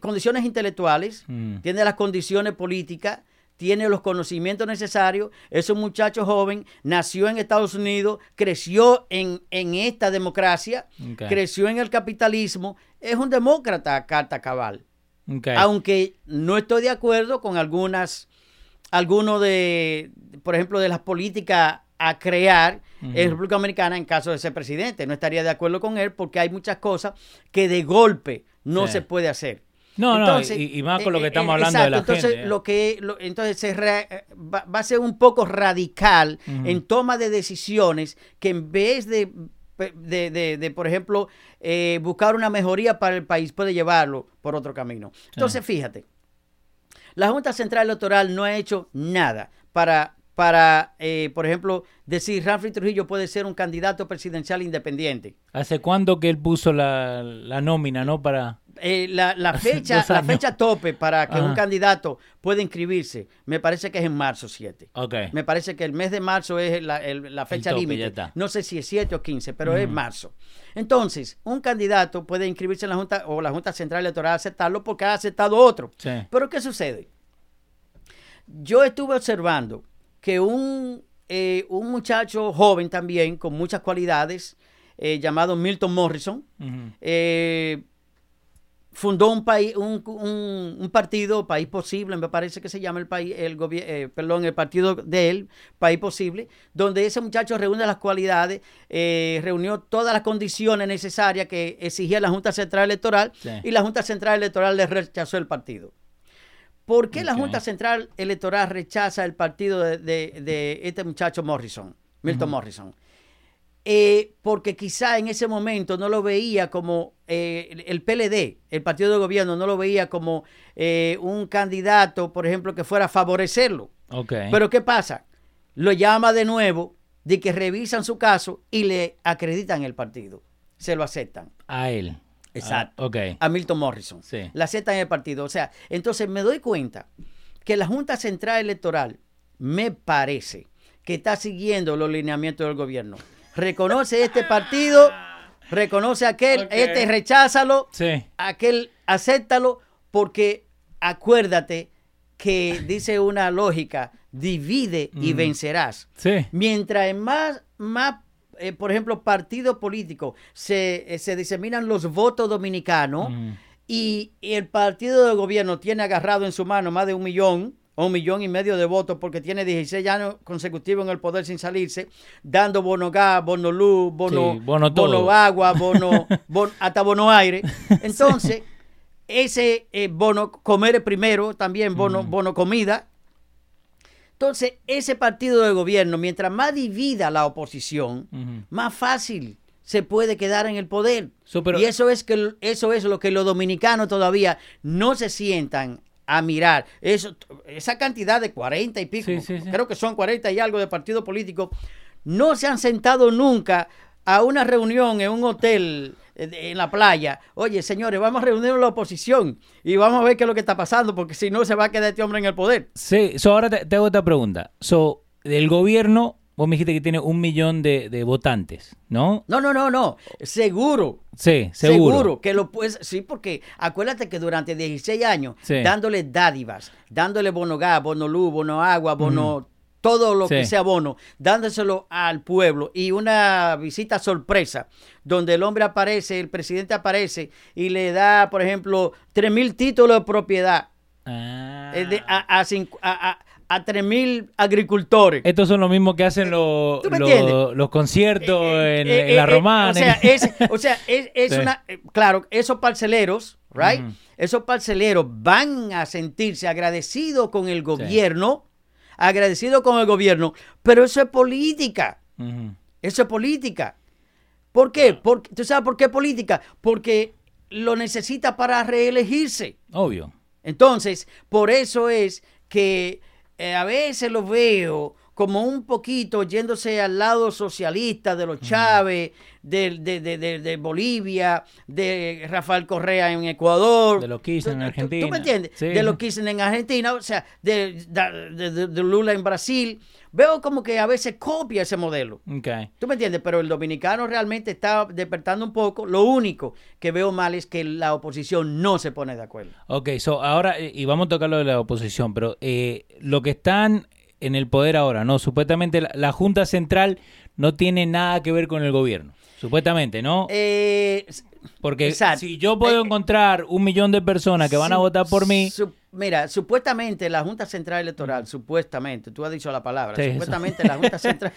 condiciones intelectuales, Mm. tiene las condiciones políticas, tiene los conocimientos necesarios. Es un muchacho joven, nació en Estados Unidos, creció en, en esta democracia, creció en el capitalismo, es un demócrata a carta cabal. Aunque no estoy de acuerdo con algunas, algunos de, por ejemplo, de las políticas a crear en República Dominicana en caso de ser presidente. No estaría de acuerdo con él porque hay muchas cosas que de golpe no Sí. se puede hacer. No, no, y, y más con lo que eh, estamos eh, hablando de la entonces, gente. ¿eh? Lo que, lo- entonces se re- eh, va, va a ser un poco radical en toma de decisiones que en vez de, de, de- de, por ejemplo, eh, buscar una mejoría para el país, puede llevarlo por otro camino. Entonces, fíjate, la Junta Central Electoral no ha hecho nada para, para eh, por ejemplo, decir Rafael Trujillo puede ser un candidato presidencial independiente. ¿Hace cuándo que él puso la, la nómina, no? Para... Eh, la, fecha, la fecha tope para que un candidato pueda inscribirse, me parece que es en marzo 7. Ok. Me parece que el mes de marzo es la, el- la fecha límite. No sé si es 7 o 15, pero es marzo. Entonces, un candidato puede inscribirse en la Junta o la Junta Central Electoral aceptarlo porque ha aceptado otro. Sí. Pero ¿qué sucede? Yo estuve observando que un, eh, un muchacho joven también, con muchas cualidades, eh, llamado Milton Morrison, eh, fundó un país, un, un- un partido, País Posible, me parece que se llama el país, el eh, perdón, el partido de él, País Posible, donde ese muchacho reúne las cualidades, eh, reunió todas las condiciones necesarias que exigía la Junta Central Electoral Sí. y la Junta Central Electoral le rechazó el partido. ¿Por qué la. Junta Central Electoral rechaza el partido de, de- de este muchacho Morrison, Milton Morrison? Eh, porque quizá en ese momento no lo veía como eh, el- PLD, el partido de gobierno, no lo veía como eh, un candidato, por ejemplo, que fuera a favorecerlo. Ok. Pero ¿qué pasa? Lo llama de nuevo, de que revisan su caso y le acreditan el partido. Se lo aceptan. A él. Exacto. Ah, ok. A Milton Morrison. Sí. Le aceptan el partido. O sea, entonces me doy cuenta que la Junta Central Electoral me parece que está siguiendo los lineamientos del gobierno. Reconoce este partido, reconoce aquel, este recházalo, Sí. aquel acéptalo, porque acuérdate que dice una lógica, divide y Mm. vencerás. Sí. Mientras más, más eh, por ejemplo, partidos políticos se, eh, se diseminan los votos dominicanos y, y el partido de gobierno tiene agarrado en su mano más de un millón o un millón y medio de votos porque tiene 16 años consecutivos en el poder sin salirse, dando bono gas, bono luz, bono, Sí, bono todo. agua, bono, bon- hasta bono aire. Entonces, ese eh, bono comer primero, también bono, bono comida, entonces, ese partido de gobierno, mientras más divida la oposición, más fácil se puede quedar en el poder. So, pero- y eso es que eso es lo que los dominicanos todavía no se sientan a mirar. Eso, esa cantidad de 40 y pico, Sí, sí, sí. creo que son 40 y algo de partidos políticos, no se han sentado nunca a una reunión en un hotel eh, en la playa. Oye, señores, vamos a reunir a la oposición y vamos a ver qué es lo que está pasando, porque si no se va a quedar este hombre en el poder. Sí, so ahora te, te hago otra pregunta. So, el gobierno, vos me dijiste que tiene un millón de, de votantes, ¿no? No, no, no, no. Seguro. Sí, seguro. Seguro que lo puedes, sí, porque acuérdate que durante 16 años, Sí. dándole dádivas, dándole bono gas, bono luz, bono agua, bono, todo lo que sea bono, dándoselo al pueblo y una visita sorpresa, donde el hombre aparece, el presidente aparece y le da, por ejemplo, 3 mil títulos de propiedad Ah. eh, de- a, a, a, a, a 3 mil agricultores. Estos son los mismos que hacen los, ¿Tú me los, los conciertos Eh, en, eh, en la eh, romana. O sea, es, o sea, es, es Sí. una. eh, Claro, esos parceleros, ¿right? Esos parceleros van a sentirse agradecidos con el gobierno, agradecidos con el gobierno, pero eso es política. Eso es política. ¿Por qué? Porque, ¿Tú sabes por qué política? Porque lo necesita para reelegirse. Obvio. Entonces, por eso es que eh, a veces lo veo como un poquito yéndose al lado socialista de los Chávez, de, de, de, de, Bolivia, de Rafael Correa en Ecuador. De los Kirchner en Argentina. ¿Tú, me entiendes? De los Kirchner en Argentina, o sea, de, de, Lula en Brasil. Veo como que a veces copia ese modelo. Okay. ¿Tú me entiendes? Pero el dominicano realmente está despertando un poco. Lo único que veo mal es que la oposición no se pone de acuerdo. Ok, so ahora, y vamos a tocar lo de la oposición, pero eh, lo que están en el poder ahora, ¿no? Supuestamente la, Junta Central no tiene nada que ver con el gobierno, supuestamente, ¿no? Eh, Porque si yo puedo eh, encontrar un millón de personas que van a votar por mí... mira, supuestamente la Junta Central Electoral, supuestamente, tú has dicho la palabra, supuestamente la Junta Central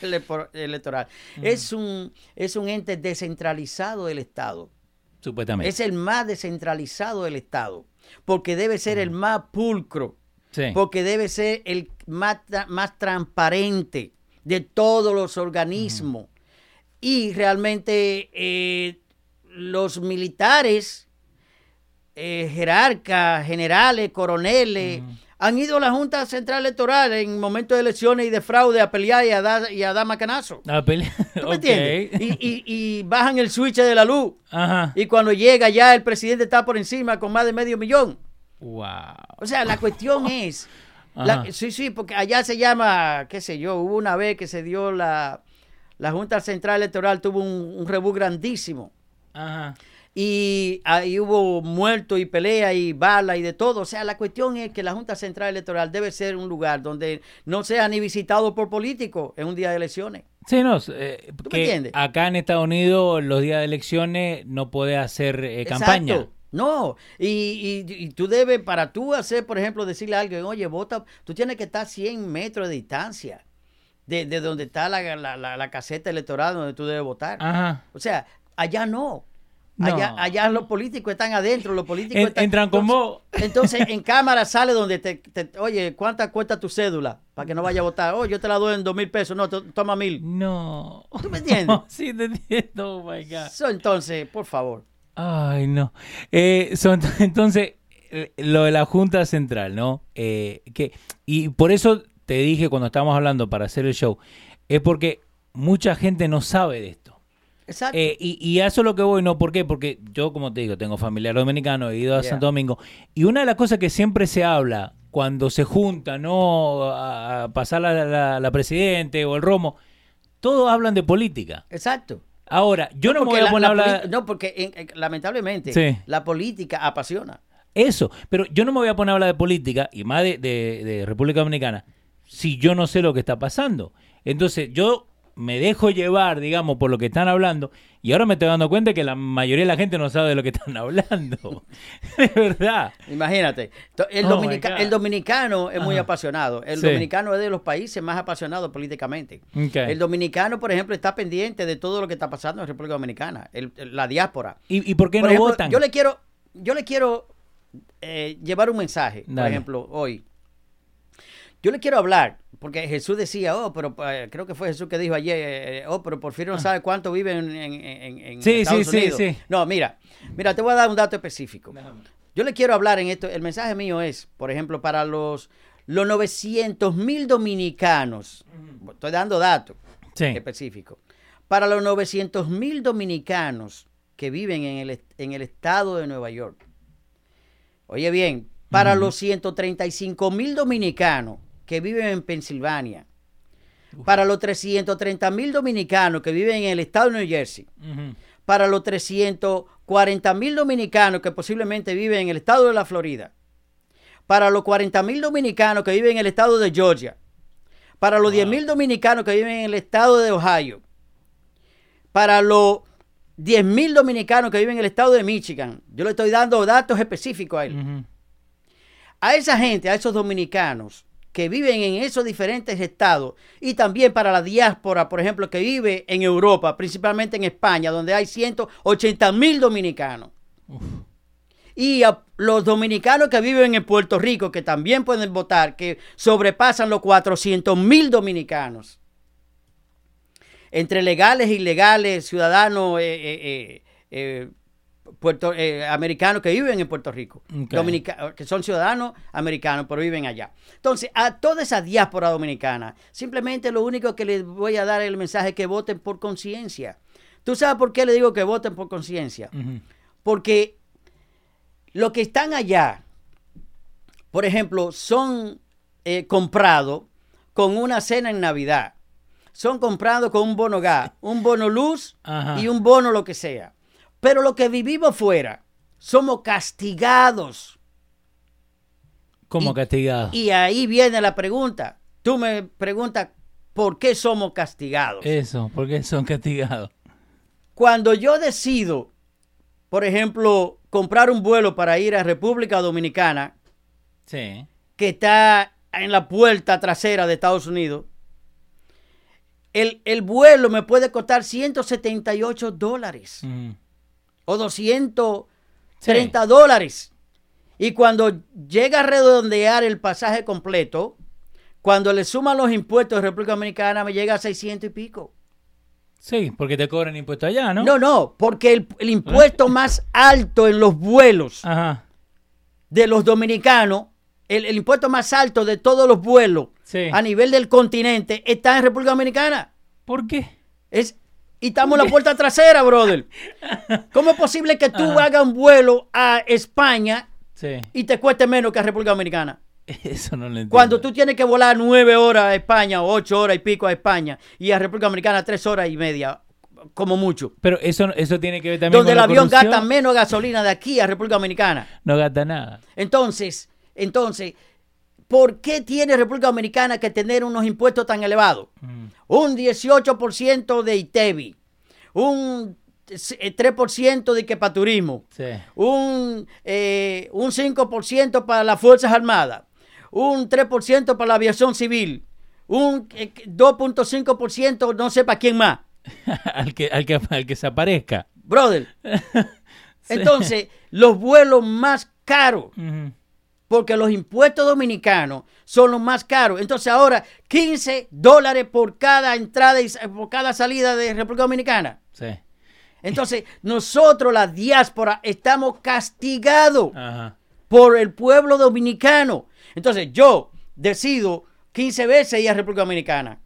Electoral es, un, es un ente descentralizado del Estado. Supuestamente. Es el más descentralizado del Estado, porque debe ser el más pulcro porque debe ser el más, más transparente de todos los organismos. Y realmente eh, los militares, eh, jerarcas, generales, coroneles, han ido a la Junta Central Electoral en momentos de elecciones y de fraude a pelear y a dar, y a dar macanazo. A pelear. me entiendes? Y, bajan el switch de la luz. Y cuando llega ya el presidente está por encima con más de medio millón. Wow. O sea, la cuestión es. Sí, sí, porque allá se llama, qué sé yo, hubo una vez que se dio la, la Junta Central Electoral, tuvo un, un rebú grandísimo. Ajá. Y ahí hubo muertos y pelea y bala y de todo. O sea, la cuestión es que la Junta Central Electoral debe ser un lugar donde no sea ni visitado por políticos en un día de elecciones. Sí, no, eh, acá en Estados Unidos los días de elecciones no puede hacer eh, campaña. No, y, tú debes, para tú hacer, por ejemplo, decirle a alguien, oye, vota, tú tienes que estar a 100 metros de distancia de, donde está la, la, caseta electoral donde tú debes votar. Ajá. O sea, allá no. Allá, allá los políticos están adentro, los políticos están, entran como... Entonces, en cámara sale donde te, oye, ¿cuánta cuesta tu cédula? Para que no vaya a votar. Oh, yo te la doy en dos mil pesos. No, toma mil. No. ¿Tú me entiendes? sí, te entiendo. Oh, my God. entonces, por favor. Ay, no. Eh, entonces, eh, lo de la Junta Central, ¿no? Eh, que, y por eso te dije cuando estábamos hablando para hacer el show, es porque mucha gente no sabe de esto. Exacto. y, y, a eso es lo que voy, ¿no? ¿Por qué? Porque yo, como te digo, tengo familiar dominicano, he ido a Santo Domingo, y una de las cosas que siempre se habla cuando se junta, ¿no? A pasar la, la presidente o el romo, todos hablan de política. Exacto. Ahora, yo no, me voy a poner a hablar. No, porque lamentablemente la política apasiona. Eso, pero yo no me voy a poner a hablar de política, y más de, de República Dominicana, si yo no sé lo que está pasando. Entonces, yo me dejo llevar, digamos, por lo que están hablando, y ahora me estoy dando cuenta que la mayoría de la gente no sabe de lo que están hablando. de verdad. Imagínate, el, oh el dominicano es muy apasionado. El dominicano es de los países más apasionados políticamente. El dominicano, por ejemplo, está pendiente de todo lo que está pasando en República Dominicana, la diáspora. ¿Y, por qué no votan? Yo le quiero, yo le quiero eh, llevar un mensaje, por ejemplo, hoy. Yo le quiero hablar porque Jesús decía, oh, pero eh, creo que fue Jesús que dijo ayer, eh, oh, pero por fin no ah. sabe cuánto vive en, en, sí, Estados sí, Unidos. Sí, sí. No, mira, mira, te voy a dar un dato específico. Yo le quiero hablar en esto, el mensaje mío es, por ejemplo, para los, los 900 mil dominicanos, estoy dando datos específicos, para los 900 mil dominicanos que viven en el, en el estado de Nueva York. Oye bien, para los 135 mil dominicanos que viven en Pensilvania, para los 330 mil dominicanos que viven en el estado de New Jersey, para los 340 mil dominicanos que posiblemente viven en el estado de la Florida, para los 40 mil dominicanos que viven en el estado de Georgia, para los 10 mil dominicanos que viven en el estado de Ohio, para los 10 mil dominicanos que viven en el estado de Michigan. Yo le estoy dando datos específicos a él. A esa gente, a esos dominicanos, que viven en esos diferentes estados y también para la diáspora, por ejemplo, que vive en Europa, principalmente en España, donde hay 180 mil dominicanos. Y a los dominicanos que viven en Puerto Rico, que también pueden votar, que sobrepasan los 400 mil dominicanos. Entre legales e ilegales, ciudadanos eh, eh, eh, puerto, eh, americanos que viven en Puerto Rico. Dominica- que son ciudadanos americanos, pero viven allá. Entonces, a toda esa diáspora dominicana, simplemente lo único que les voy a dar el mensaje es que voten por conciencia. ¿Tú sabes por qué le digo que voten por conciencia? Porque los que están allá, por ejemplo, son eh, comprados con una cena en Navidad. Son comprados con un bono gas, un bono luz Ajá. y un bono lo que sea. Pero los que vivimos fuera, somos castigados. Como Y- castigado. Y ahí viene la pregunta. Tú me preguntas, ¿por qué somos castigados? Eso, porque son castigados. Cuando yo decido, por ejemplo, comprar un vuelo para ir a República Dominicana, Sí. que está en la puerta trasera de Estados Unidos, el, el vuelo me puede costar 178 dólares Ujú. O 230 dólares. Y cuando llega a redondear el pasaje completo, cuando le suman los impuestos de República Dominicana, me llega a 600 y pico. Sí, porque te cobran impuesto allá, ¿no? No, no, porque el, el impuesto más alto en los vuelos Ajá. de los dominicanos, el, el impuesto más alto de todos los vuelos Sí. a nivel del continente está en República Dominicana. ¿Por qué? Es, y estamos en la puerta trasera, brother. ¿Cómo es posible que tú Ajá. hagas un vuelo a España Sí. y te cueste menos que a República Dominicana? Eso no lo entiendo. Cuando tú tienes que volar nueve horas a España o ocho horas y pico a España y a República Dominicana tres horas y media, como mucho. Pero eso, eso tiene que ver también Donde con el avión corrupción. gasta menos gasolina de aquí a República Dominicana. No gasta nada. Entonces, entonces, ¿por qué tiene República Dominicana que tener unos impuestos tan elevados? Mm. Un 18% de ITEVI, un eh, 3% de que para turismo, Sí. un, eh, un 5% para las Fuerzas Armadas, un 3% para la aviación civil, un eh, 2.5% no sé para quién más. al, que, al, que, al que se aparezca. Brother. Entonces, los vuelos más caros. Porque los impuestos dominicanos son los más caros. Entonces ahora 15 dólares por cada entrada y por cada salida de República Dominicana. Sí. Entonces nosotros, la diáspora, estamos castigados Ajá. por el pueblo dominicano. Entonces yo decido 15 veces ir a República Dominicana.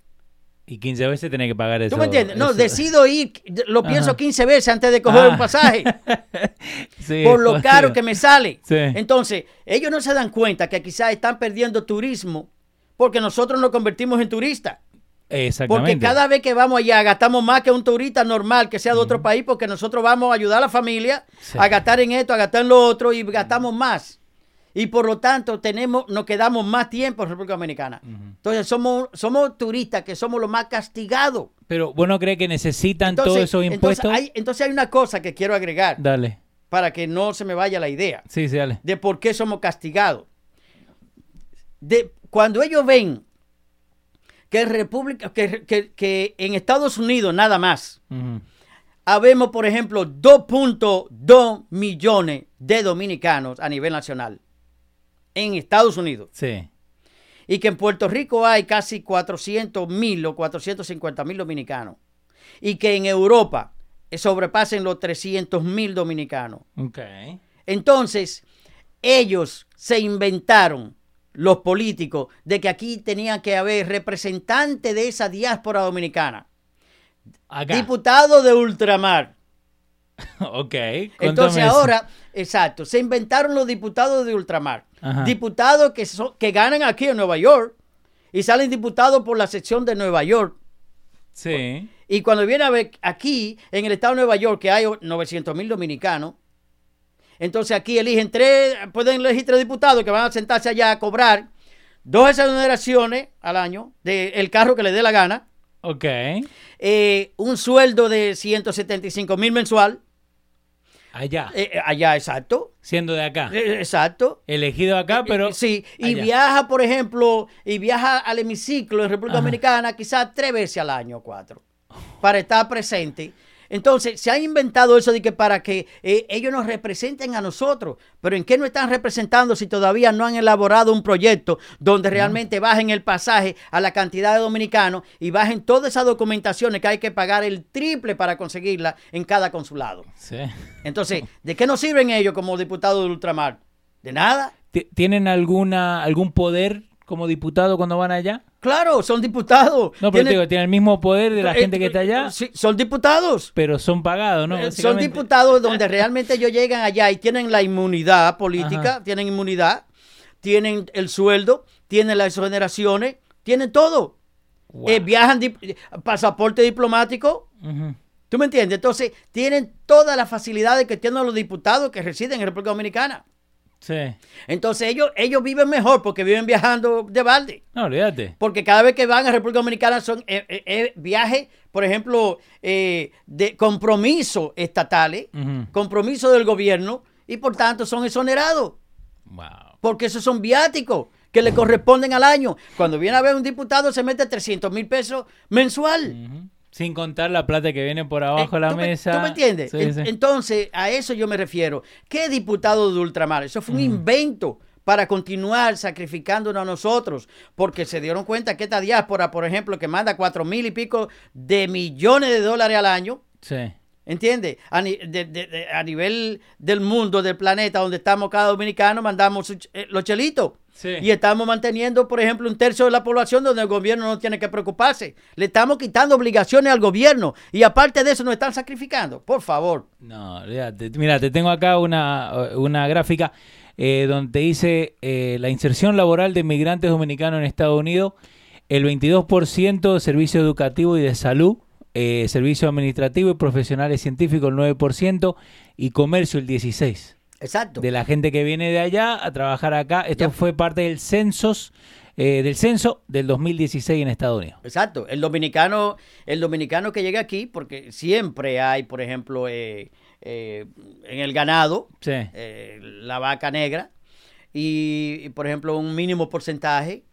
Y 15 veces tenés que pagar eso. ¿Tú me entiendes? No, eso. decido ir, lo pienso Ajá. 15 veces antes de coger Ah. un pasaje. Sí, por lo caro que me sale. Sí. Entonces, ellos no se dan cuenta que quizás están perdiendo turismo porque nosotros nos convertimos en turistas. Exactamente. Porque cada vez que vamos allá gastamos más que un turista normal que sea de otro país porque nosotros vamos a ayudar a la familia Sí. a gastar en esto, a gastar en lo otro y gastamos más. Y por lo tanto tenemos, nos quedamos más tiempo en República Dominicana. Entonces somos, somos turistas que somos los más castigados. Pero vos no crees que necesitan Entonces, todos esos entonces impuestos. hay, entonces hay una cosa que quiero agregar Dale. para que no se me vaya la idea. Sí, sí, dale. de por qué somos castigados. De, cuando ellos ven que, República, que, que- que en Estados Unidos nada más, Ujú. habemos, por ejemplo, 2.2 millones de dominicanos a nivel nacional. En Estados Unidos. Sí. Y que en Puerto Rico hay casi 400 mil o 450 mil dominicanos. Y que en Europa sobrepasen los 300 mil dominicanos. Ok. Entonces, ellos se inventaron, los políticos, de que aquí tenía que haber representantes de esa diáspora dominicana, Acá. diputados de ultramar. ok. Entonces eso. ahora, exacto, se inventaron los diputados de ultramar. Ajá. Diputados que, son- que ganan aquí en Nueva York y salen diputados por la sección de Nueva York. Sí. Y cuando viene a ver aquí, en el estado de Nueva York, que hay 900 mil dominicanos, entonces aquí eligen tres, pueden elegir tres diputados que van a sentarse allá a cobrar dos exoneraciones al año del carro que les dé la gana, Ok. eh, un sueldo de 175 mil mensual, Allá. eh, eh, allá, exacto, Siendo de acá. eh, exacto. Elegido acá, pero. Sí, y allá. viaja, por ejemplo, y viaja al hemiciclo en República Ajá. Dominicana quizás tres veces al año, cuatro, para estar presente Entonces, se ha inventado eso de que para que eh, ellos nos representen a nosotros. Pero ¿en qué no están representando si todavía no han elaborado un proyecto donde realmente bajen el pasaje a la cantidad de dominicanos y bajen todas esas documentaciones que hay que pagar el triple para conseguirla en cada consulado? Sí. Entonces, ¿de qué nos sirven ellos como diputados del ultramar? ¿De nada? ¿Tienen alguna, algún poder como diputado cuando van allá? Claro, son diputados. No, pero digo, tienen el mismo poder de la Eh, gente que está allá, Sí, son diputados. pero son pagados, ¿no? Eh, Son diputados donde realmente ellos llegan allá y tienen la inmunidad política, Ajá. tienen inmunidad, tienen el sueldo, tienen las exoneraciones, tienen todo. Wow. Eh, viajan, dip- pasaporte diplomático. ¿tú me entiendes? Entonces, tienen todas las facilidades que tienen los diputados que residen en República Dominicana. Sí. Entonces, ellos, ellos viven mejor porque viven viajando de balde. No, olvídate. Porque cada vez que van a República Dominicana son eh, eh, eh, viajes, por ejemplo, eh, de compromiso estatales, Ujú. compromiso del gobierno, y por tanto son exonerados, Wow. porque esos son viáticos que le corresponden al año. Cuando viene a ver un diputado se mete 300 mil pesos mensual. Sin contar la plata que viene por abajo de Eh, la ¿tú me- mesa. ¿Tú me entiendes? Sí, En- sí. Entonces, a eso yo me refiero. ¿Qué diputado de ultramar? Eso fue un invento para continuar sacrificándonos a nosotros, porque se dieron cuenta que esta diáspora, por ejemplo, que manda cuatro mil y pico de millones de dólares al año, Sí. ¿entiendes? A, ni- de- de- de- a nivel del mundo, del planeta donde estamos cada dominicano, mandamos eh, los chelitos. Sí. Y estamos manteniendo, por ejemplo, un tercio de la población donde el gobierno no tiene que preocuparse. Le estamos quitando obligaciones al gobierno y aparte de eso nos están sacrificando. Por favor. No. Mira, te tengo acá una, una gráfica eh, donde dice eh, la inserción laboral de migrantes dominicanos en Estados Unidos, el 22% de servicio educativo y de salud, eh, servicio administrativo y profesionales científicos el 9% y comercio el 16%. Exacto. De la gente que viene de allá a trabajar acá. Esto Ya. fue parte del censos, eh, del censo del 2016 en Estados Unidos. Exacto. El dominicano, el dominicano que llega aquí, porque siempre hay, por ejemplo, eh, eh, en el ganado, Sí. eh, la vaca negra, y, y, por ejemplo, un mínimo porcentaje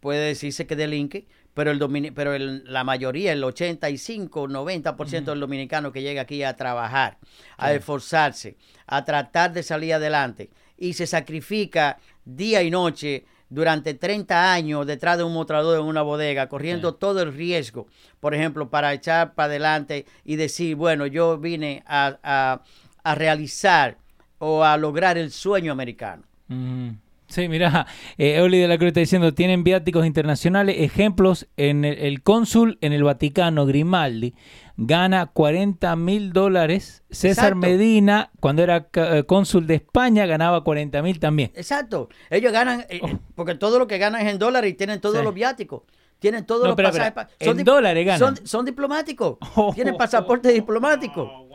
puede decirse que delinque, pero el pero el- la mayoría, el 85, 90% del dominicano que llega aquí a trabajar, a esforzarse, a tratar de salir adelante y se sacrifica día y noche durante 30 años detrás de un mostrador en una bodega, corriendo todo el riesgo, por ejemplo, para echar para adelante y decir, bueno, yo vine a, a- a realizar o a lograr el sueño americano. Mm, Sí, mira, eh, Euli de la Cruz está diciendo, tienen viáticos internacionales, ejemplos, en el, el cónsul en el Vaticano, Grimaldi, gana 40 mil dólares, César Exacto. Medina, cuando era eh, cónsul de España, ganaba 40 mil también. Exacto. Ellos ganan, eh, eh, porque todo lo que ganan es en dólares y tienen todos Oh. Sí. los viáticos. Tienen todos No, los espera, pasajes. son En dólares ganan. Son, son diplomáticos. Oh. Tienen pasaporte diplomático.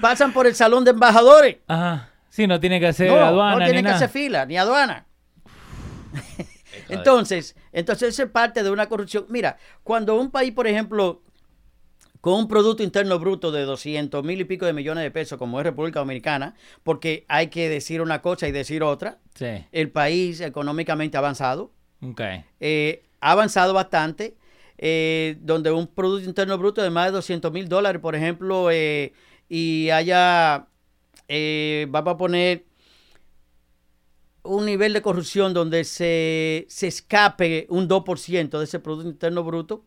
Pasan por el salón de embajadores. Ajá, sí, no tiene que hacer no, aduana no ni tienen que nada. hacer fila, ni aduana. Entonces, entonces es parte de una corrupción. Mira, cuando un país, por ejemplo, con un Producto Interno Bruto de 200 mil y pico de millones de pesos, como es República Dominicana, porque hay que decir una cosa y decir otra, Sí, el país económicamente avanzado, eh, ha avanzado bastante, eh, donde un Producto Interno Bruto de más de 200 mil dólares, por ejemplo, eh, y haya, eh, vamos a poner un nivel de corrupción donde se, se escape un 2% de ese Producto Interno Bruto,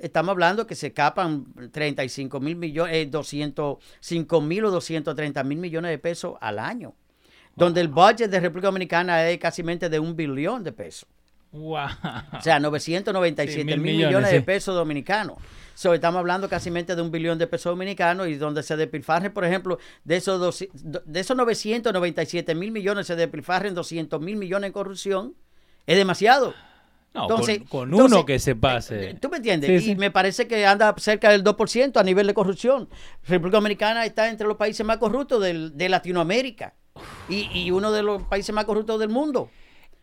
estamos hablando que se escapan 35 mil millones, eh, 205 mil o 230 mil millones de pesos al año, donde el budget de República Dominicana es casi de un billón de pesos. Wow. O sea, 997 Sí, mil mil millones, millones, de pesos dominicanos. So, estamos hablando casi de un billón de pesos dominicanos y donde se despilfarre, por ejemplo, de esos, dos- de esos 997 mil millones se despilfarren 200 mil millones en corrupción. Es demasiado. No, Entonces- con, con entonces, uno que se pase. Eh, ¿Tú me entiendes? Sí, y me parece que anda cerca del 2% a nivel de corrupción. República Dominicana está entre los países más corruptos del- de Latinoamérica y, y uno de los países más corruptos del mundo.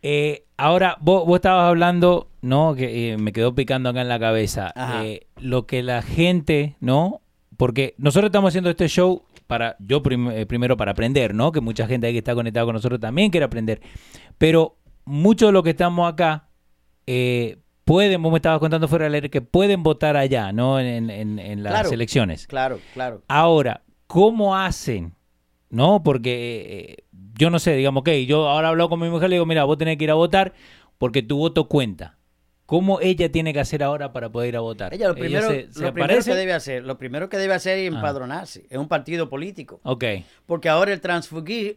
Eh, ahora, vos, vos estabas hablando, ¿no? Que eh, me quedó picando acá en la cabeza. Eh, lo que la gente, ¿no? Porque nosotros estamos haciendo este show para, yo prim- primero para aprender, ¿no? Que mucha gente ahí que está conectada con nosotros también quiere aprender. Pero mucho de lo que estamos acá, pueden, vos me estabas contando fuera del aire, que pueden votar allá, ¿no? En, en- en las Claro. elecciones. Claro, claro. Ahora, ¿cómo hacen? ¿No? Porque eh, yo no sé, digamos, ok, yo ahora hablo con mi mujer, le digo, mira, vos tenés que ir a votar porque tu voto cuenta. ¿Cómo ella tiene que hacer ahora para poder ir a votar? Ella lo primero, se, se lo primero que debe hacer, lo primero que debe hacer es Ah. empadronarse. Es un partido político. Ok, Porque ahora el transfugismo,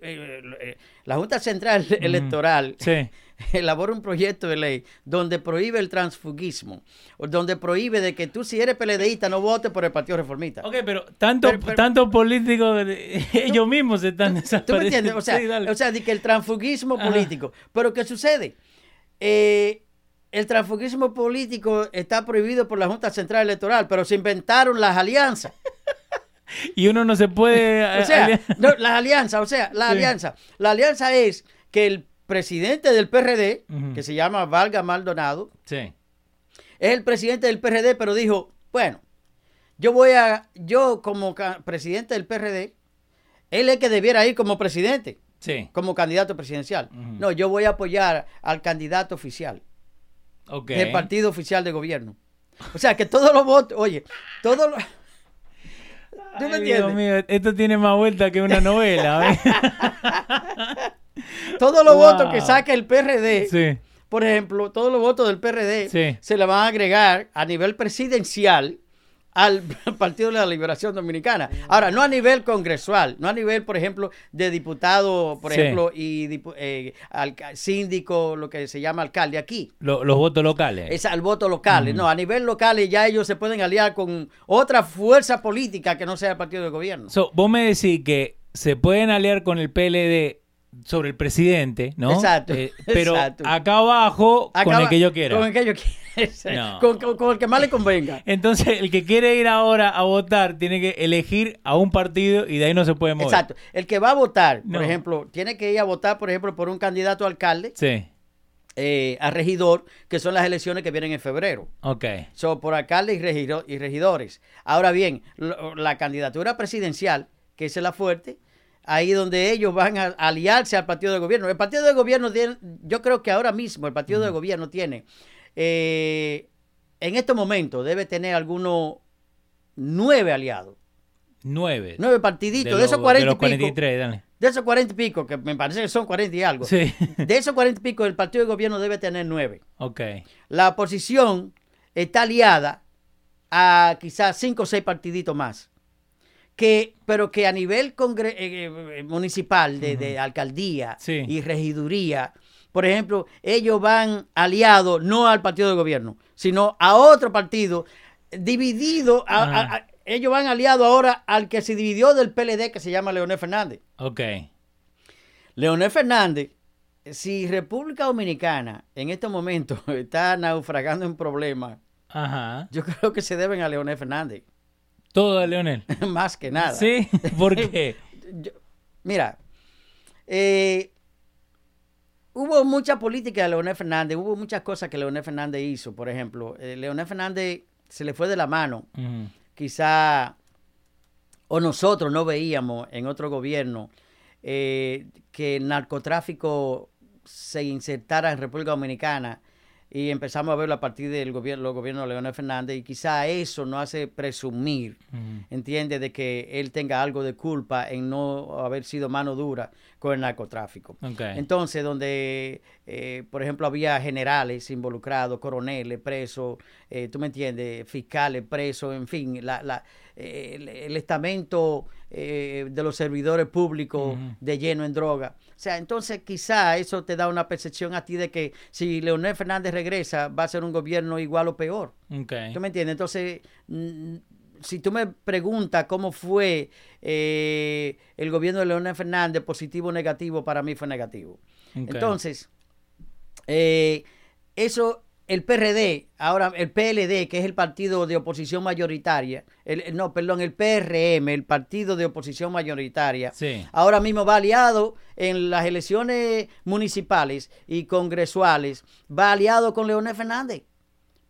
la Junta Central Electoral sí. elabora un proyecto de ley donde prohíbe el transfugismo, donde prohíbe de que tú si eres PLDista no votes por el Partido Reformista. Ok, pero tanto, Pero- pero- tanto políticos, eh, ellos mismos se están ¿Tú me desapareciendo. entiendes? O sea, Sí, o sea, de que el transfugismo Ajá. político. Pero ¿qué sucede? Eh, el transfugismo político está prohibido por la Junta Central Electoral, pero se inventaron las alianzas. y uno no se puede... O sea, no, las alianzas, o sea, la Sí. alianza. La alianza es que el presidente del PRD, que se llama Valga Maldonado, sí. es el presidente del PRD, pero dijo, bueno, yo voy a, yo como presidente del PRD, él es que debiera ir como presidente, Sí, como candidato presidencial. No, yo voy a apoyar al candidato oficial ok. del partido oficial de gobierno. O sea, que todos los votos, oye, todos los... ¿Tú me Ay, Dios entiendes? mío, esto tiene más vuelta que una novela. Todos los Wow. votos que saque el PRD, sí. por ejemplo, todos los votos del PRD Sí. se le van a agregar a nivel presidencial al Partido de la Liberación Dominicana. Ahora, no a nivel congresual, no a nivel, por ejemplo, de diputado, por Sí. ejemplo, y eh, alca- síndico, lo que se llama alcalde aquí. Lo- los votos locales. Es al voto local. No, a nivel local ya ellos se pueden aliar con otra fuerza política que no sea el partido de gobierno. So, vos me decís que se pueden aliar con el PLD sobre el presidente, ¿no? Exacto, Eh, pero exacto. acá abajo, con el que yo quiera. Con el que yo quiera. No. Con, con- con el que más le convenga. Entonces, el que quiere ir ahora a votar tiene que elegir a un partido y de ahí no se puede mover. Exacto. El que va a votar, No. por ejemplo, tiene que ir a votar, por ejemplo, por un candidato a alcalde, Sí, eh, a regidor, que son las elecciones que vienen en febrero. ok. Son por alcalde y, regido- y regidores. Ahora bien, lo- la candidatura presidencial, que es la fuerte, ahí donde ellos van a aliarse al partido de gobierno. El partido de gobierno tiene, yo creo que ahora mismo el partido de gobierno tiene, eh, en este momento debe tener algunos nueve aliados, Nueve. nueve partiditos, de, los- esos 40 de los y pico, 43, dale. de esos 40 y pico, que me parece que son 40 y algo, Sí, de esos 40 y pico el partido de gobierno debe tener nueve. ok. La oposición está aliada a quizás cinco o seis partiditos más. Que, pero que a nivel congre- eh, eh, municipal, de, de alcaldía Sí. y regiduría, por ejemplo, ellos van aliados no al partido de gobierno, sino a otro partido dividido. a- Ajá. a- a- ellos van aliados ahora al que se dividió del PLD, que se llama Leonel Fernández. Ok. Leonel Fernández, si República Dominicana en estos momentos está naufragando en problemas, Ajá. yo creo que se deben a Leonel Fernández, Todo de Leonel. más que nada. Sí, ¿por qué? Yo- mira, eh, hubo mucha política de Leonel Fernández, hubo muchas cosas que Leonel Fernández hizo. Por ejemplo, eh, Leonel Fernández se le fue de la mano, quizá, o nosotros no veíamos en otro gobierno eh, que el narcotráfico se insertara en República Dominicana y empezamos a verlo a partir del gobierno, los gobiernos de Leonel Fernández y quizá eso nos hace presumir Ujú. entiende de que él tenga algo de culpa en no haber sido mano dura con el narcotráfico. Entonces, donde, eh, por ejemplo, había generales involucrados, coroneles presos, eh, tú me entiendes, fiscales presos, en fin, la, la, eh, el, el estamento eh, de los servidores públicos de lleno en droga. O sea, entonces quizá eso te da una percepción a ti de que si Leonel Fernández regresa, va a ser un gobierno igual o peor. Ok. ¿Tú me entiendes? Entonces, mm, si tú me preguntas cómo fue eh, el gobierno de Leonel Fernández, positivo o negativo, para mí fue negativo. Entonces, eh, eso, el PRD, ahora el PLD, que es el partido de oposición mayoritaria, el, no, perdón, el PRM, el partido de oposición mayoritaria, Sí. ahora mismo va aliado en las elecciones municipales y congresuales, va aliado con Leonel Fernández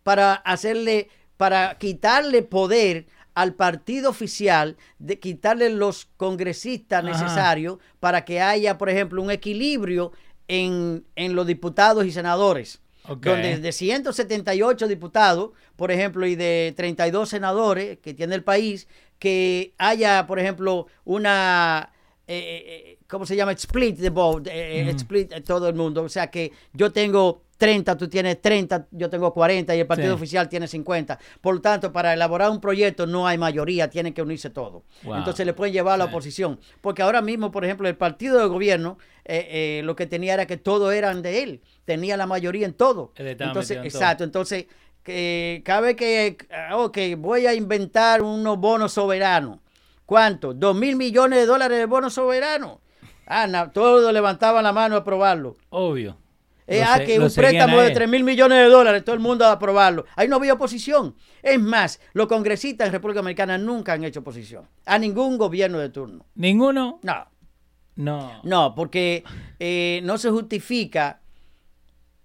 para hacerle, para quitarle poder al partido oficial, de quitarle los congresistas Ajá. necesarios para que haya, por ejemplo, un equilibrio en, en los diputados y senadores. Donde de 178 diputados, por ejemplo, y de 32 senadores que tiene el país, que haya, por ejemplo, una... Eh, eh, eh, ¿Cómo se llama? Split the vote, split todo el mundo. O sea que yo tengo 30, tú tienes 30, yo tengo 40 y el partido oficial tiene 50. Por lo tanto, para elaborar un proyecto no hay mayoría, tienen que unirse todos. Entonces le pueden llevar a la oposición. Porque ahora mismo, por ejemplo, el partido de gobierno eh, eh, lo que tenía era que todos eran de él, tenía la mayoría en todo. Entonces, exacto, entonces que cabe que, ah, ok, voy a inventar unos bonos soberanos. ¿Cuánto? Dos mil millones de dólares de bonos soberanos. Ah, todos levantaban la mano a aprobarlo. Obvio. Eh, ah, que un préstamo de 3 mil millones de dólares, todo el mundo a aprobarlo. Ahí no había oposición. Es más, los congresistas en República Americana nunca han hecho oposición a ningún gobierno de turno. ¿Ninguno? No. No. No, porque eh, no se justifica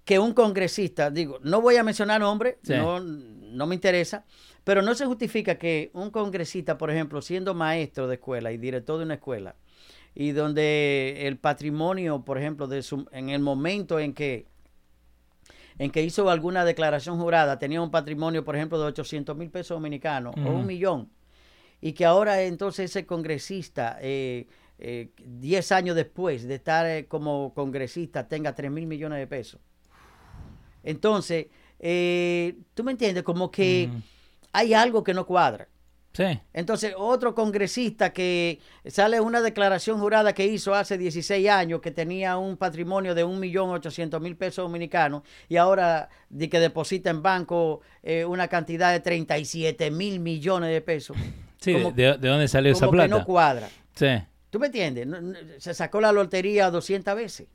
que un congresista, digo, no voy a mencionar nombre, no, no me interesa, pero no se justifica que un congresista, por ejemplo, siendo maestro de escuela y director de una escuela, y donde el patrimonio, por ejemplo, de su, en el momento en que en que hizo alguna declaración jurada, tenía un patrimonio, por ejemplo, de 800 mil pesos dominicanos o un millón, y que ahora entonces ese congresista, 10 eh, eh, años después de estar eh, como congresista, tenga 3 mil millones de pesos. Entonces, tú me entiendes, como que hay algo que no cuadra. Entonces, otro congresista que sale una declaración jurada que hizo hace 16 años que tenía un patrimonio de 1.800.000 pesos dominicanos y ahora de que deposita en banco eh, una cantidad de 37 mil millones de pesos. Sí, de, dónde salió esa plata? que no cuadra. Sí. ¿Tú me entiendes? Se sacó la lotería 200 veces.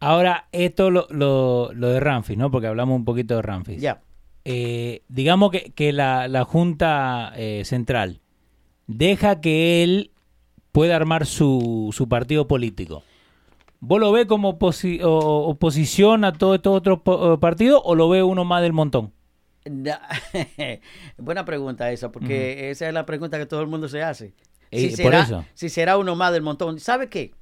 Ahora, esto lo, lo, lo de Ramfis, ¿no? Porque hablamos un poquito de Ramfis. Ya. Eh, digamos que, que la, la, Junta eh, Central deja que él pueda armar su, su partido político. ¿Vos lo ves como oposición a todo estos otros eh, partidos o lo ve uno más del montón? Buena pregunta esa, porque esa es la pregunta que todo el mundo se hace. Si, será, si será uno más del montón. ¿Sabe qué?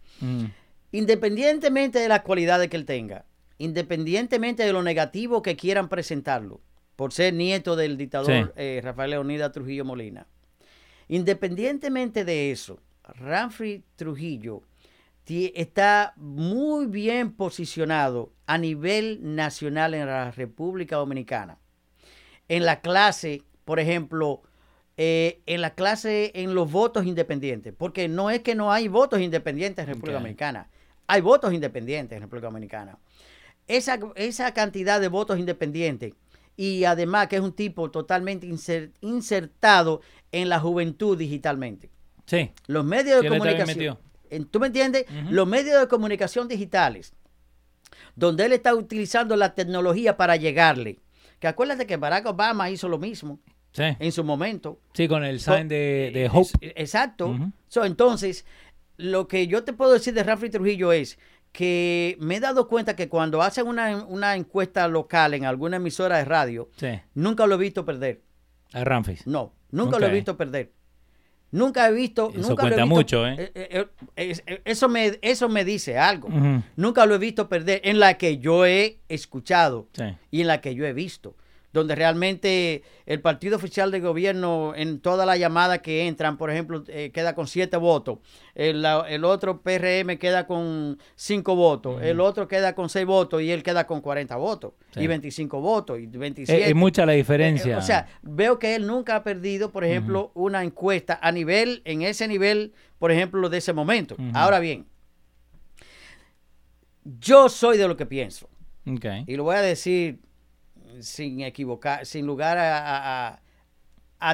Independientemente de las cualidades que él tenga, independientemente de lo negativo que quieran presentarlo, por ser nieto del dictador eh, Rafael Leonidas Trujillo Molina. Independientemente de eso, Ramfrey Trujillo está muy bien posicionado a nivel nacional en la República Dominicana. En la clase, por ejemplo, eh, en la clase en los votos independientes, porque no es que no hay votos independientes en República Dominicana, hay votos independientes en República Dominicana. Esa, esa cantidad de votos independientes y además que es un tipo totalmente insertado en la juventud digitalmente. Sí. Los medios de comunicación. ¿Tú me entiendes? Los medios de comunicación digitales, donde él está utilizando la tecnología para llegarle. Que acuérdate que Barack Obama hizo lo mismo. En su momento. Sí, con el sign de, de Hope. Exacto. entonces, lo que yo te puedo decir de Rafael Trujillo es que me he dado cuenta que cuando hacen una, encuesta local en alguna emisora de radio, nunca lo he visto perder. A Ramfis. No, nunca lo he visto perder. Nunca he visto. Eso nunca cuenta lo he visto, mucho, ¿eh? Eh, ¿eh? eso, me, eso me dice algo. Nunca lo he visto perder en la que yo he escuchado y en la que yo he visto donde realmente el partido oficial de gobierno en toda la llamada que entran, por ejemplo, eh, queda con siete votos, el, otro PRM queda con cinco votos, el otro queda con seis votos y él queda con 40 votos y 25 votos y 27. Es, mucha la diferencia. Eh, o sea, veo que él nunca ha perdido, por ejemplo, una encuesta a nivel, en ese nivel, por ejemplo, de ese momento. Ahora bien, yo soy de lo que pienso. Y lo voy a decir sin equivocar, sin lugar a,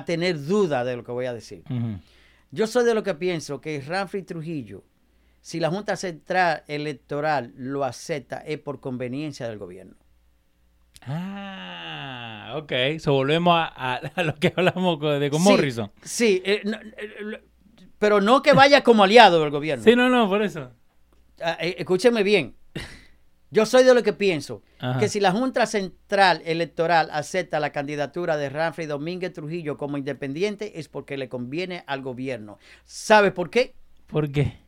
tener duda de lo que voy a decir. Yo soy de lo que pienso que Ramfrey Trujillo, si la Junta Central Electoral lo acepta, es por conveniencia del gobierno. Ah, ok. So volvemos a, lo que hablamos de con Morrison. Sí, eh, eh, pero no que vaya como aliado del gobierno. Sí, no, no, por eso. Ah, eh, escúcheme bien. Yo soy de lo que pienso que si la Junta Central Electoral acepta la candidatura de Ramfrey Domínguez Trujillo como independiente es porque le conviene al gobierno. ¿Sabe por qué? ¿Por qué?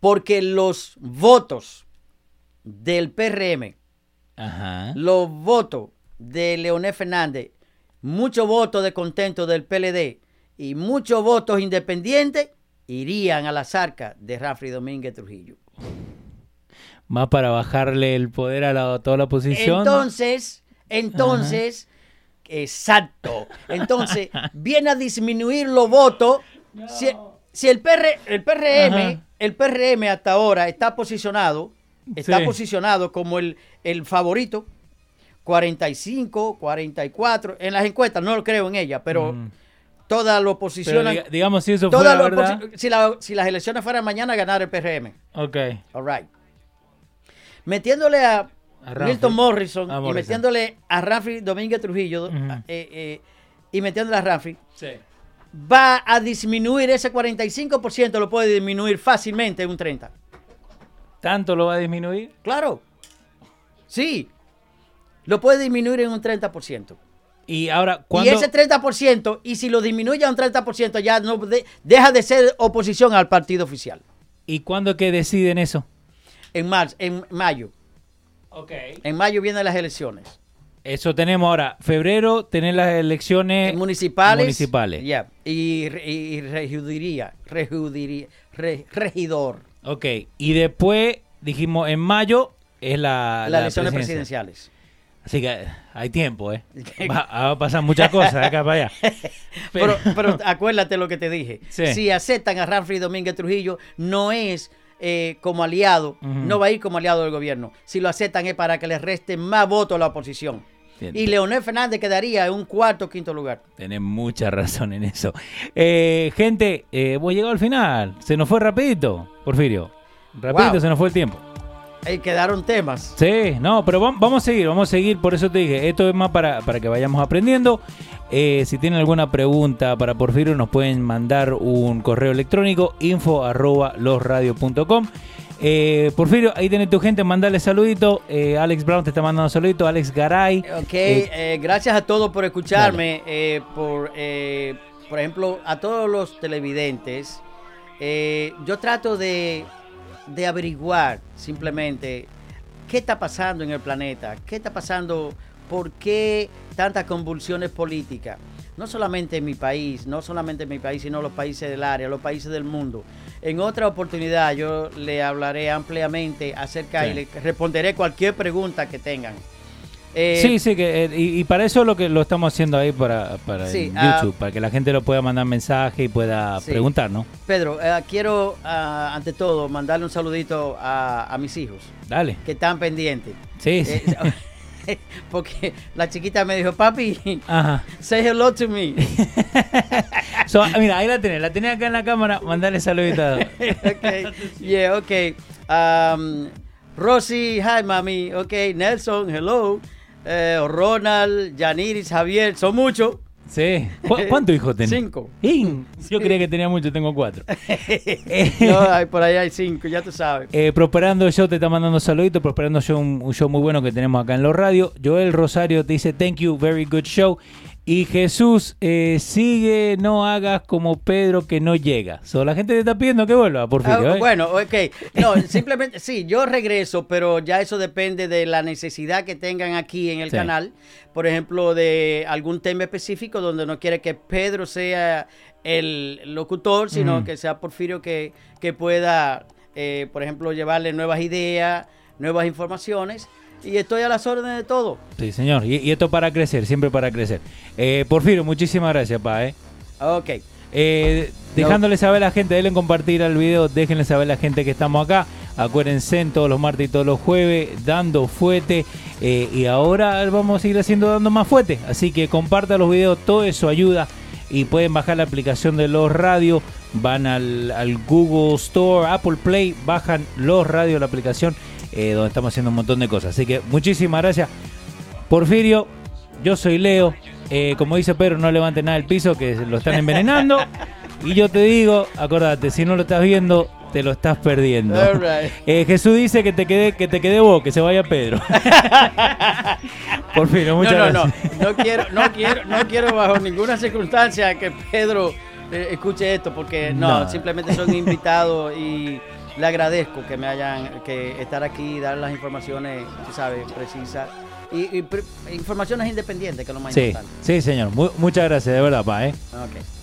Porque los votos del PRM Ajá. los votos de Leonel Fernández, muchos votos de contento del PLD y muchos votos independientes irían a las arcas de Rafael Domínguez Trujillo. Más para bajarle el poder a la- toda la oposición. Entonces, entonces, exacto. Entonces, viene a disminuir los votos. Si, si el, PR, el PRM, Ajá. el PRM hasta ahora está posicionado, está Sí. posicionado como el, el favorito, 45, 44, en las encuestas, no lo creo en ella, pero Mm. todas lo Pero posicionan. diga- digamos si eso fuera lo verdad. si, la- si las elecciones fueran mañana, ganar el PRM. Ok. All right. Metiéndole a. Milton Morrison, A y metiéndole a Rafi Domínguez Trujillo eh, eh, y metiéndole a Rafi, Sí. va a disminuir ese 45%, lo puede disminuir fácilmente en un 30%. ¿Tanto lo va a disminuir? Claro. Sí. Lo puede disminuir en un 30%. Y ahora, Y ese 30%, y si lo disminuye a un 30%, ya no de- deja de ser oposición al partido oficial. ¿Y cuándo que deciden eso? En, marzo, en mayo. Ok. En mayo vienen las elecciones. Eso tenemos ahora. Febrero, tener las elecciones En municipales. municipales. Ya. Y, y regiduría, regiduría, re- regidor. Ok. Y después, dijimos, en mayo es la, las la elecciones presidencia. presidenciales. Así que hay tiempo, ¿eh? Va, va a pasar muchas cosas de acá para allá. Pero, pero acuérdate lo que te dije. Sí. Si aceptan a Ramfrey Domínguez Trujillo, no es eh, como aliado, no va a ir como aliado del gobierno. Si lo aceptan es para que le resten más votos a la oposición. Entiendo. Y Leonel Fernández quedaría en un cuarto o quinto lugar. Tenés mucha razón en eso. Eh, gente, eh, hemos llegado al final. Se nos fue rapidito, Porfirio. Rapidito Wow. se nos fue el tiempo. Ahí quedaron temas. Sí, no, pero vam- vamos a seguir, vamos a seguir, por eso te dije, esto es más para, para que vayamos aprendiendo. Eh, si tienen alguna pregunta para Porfirio, nos pueden mandar un correo electrónico, info arroba losradio.com. Eh, Porfirio, ahí tenés tu gente, mandale saludito. Eh, Alex Brown te está mandando saludito, Alex Garay. Ok, gracias a todos por escucharme. por, por ejemplo, a todos los televidentes. Yo trato de, de averiguar simplemente qué está pasando en el planeta, qué está pasando, por qué tantas convulsiones políticas. No solamente en mi país, no solamente en mi país, sino los países del área, los países del mundo. En otra oportunidad yo le hablaré ampliamente acerca Sí. y le responderé cualquier pregunta que tengan. Eh, sí, sí, que, eh, y, y para eso lo que lo estamos haciendo ahí para, para Sí, ah, YouTube, para que la gente lo pueda mandar mensaje y pueda Sí. preguntar, ¿no? Pedro, eh, quiero ah, ante todo mandarle un saludito a, a mis hijos Dale. que están pendientes. Sí, sí. Eh, porque la chiquita me dijo, papi, Ajá. say hello to me. So, mira, ahí la tenés, la tenés acá en la cámara, mandale saludito. ok, yeah, ok. Um, Rosy, hi mami. Ok, Nelson, hello. Eh, Ronald, Yaniris, Javier, son muchos. Sí. ¿Cu- ¿Cuántos hijos tenés? Cinco. ¡In! Yo creía que tenía mucho, tengo cuatro. no, por ahí hay cinco, ya tú sabes. Eh, Prosperando Show te está mandando saluditos. Prosperando Show, un, un show muy bueno que tenemos acá en los radios. Joel Rosario te dice, thank you, very good show. Y Jesús, eh, sigue, no hagas como Pedro que no llega. So, la gente te está pidiendo que vuelva, Porfirio. Ah, ¿eh? Bueno, ok. No, simplemente, sí, yo regreso, pero ya eso depende de la necesidad que tengan aquí en el Sí. canal. Por ejemplo, de algún tema específico donde no quiere que Pedro sea el locutor, sino que sea Porfirio que, que pueda, eh, por ejemplo, llevarle nuevas ideas, nuevas informaciones. Y estoy a las órdenes de todo. Sí, señor. Y, y esto para crecer, siempre para crecer. Eh, Porfirio, muchísimas gracias, pa. ¿eh? Ok. Eh, dejándole saber a la gente, denle compartir al video, déjenle saber a la gente que estamos acá. Acuérdense en todos los martes y todos los jueves, dando fuete. eh, y ahora vamos a seguir haciendo dando más fuete. Así que compartan los videos, todo eso ayuda. Y pueden bajar la aplicación de los radios. Van al, al Google Store, Apple Play, bajan los radios, la aplicación, eh, donde estamos haciendo un montón de cosas. Así que muchísimas gracias. Porfirio, yo soy Leo. Eh, como dice Pedro, no levante nada del piso, que lo están envenenando. Y yo te digo, acordate, si no lo estás viendo, te lo estás perdiendo. Right. Eh, Jesús dice que te quede, que te quede vos, que se vaya Pedro. Porfirio, muchas no, no, gracias. no, no quiero, no quiero, no quiero bajo ninguna circunstancia que Pedro eh, escuche esto, porque no, No. simplemente son invitados y, le agradezco que me hayan, que estar aquí, dar las informaciones, tú sabes, precisas. Y, informaciones independientes, que es lo más sí, importante. Sí, señor. muchas gracias, de verdad, pa, ¿eh? Okay.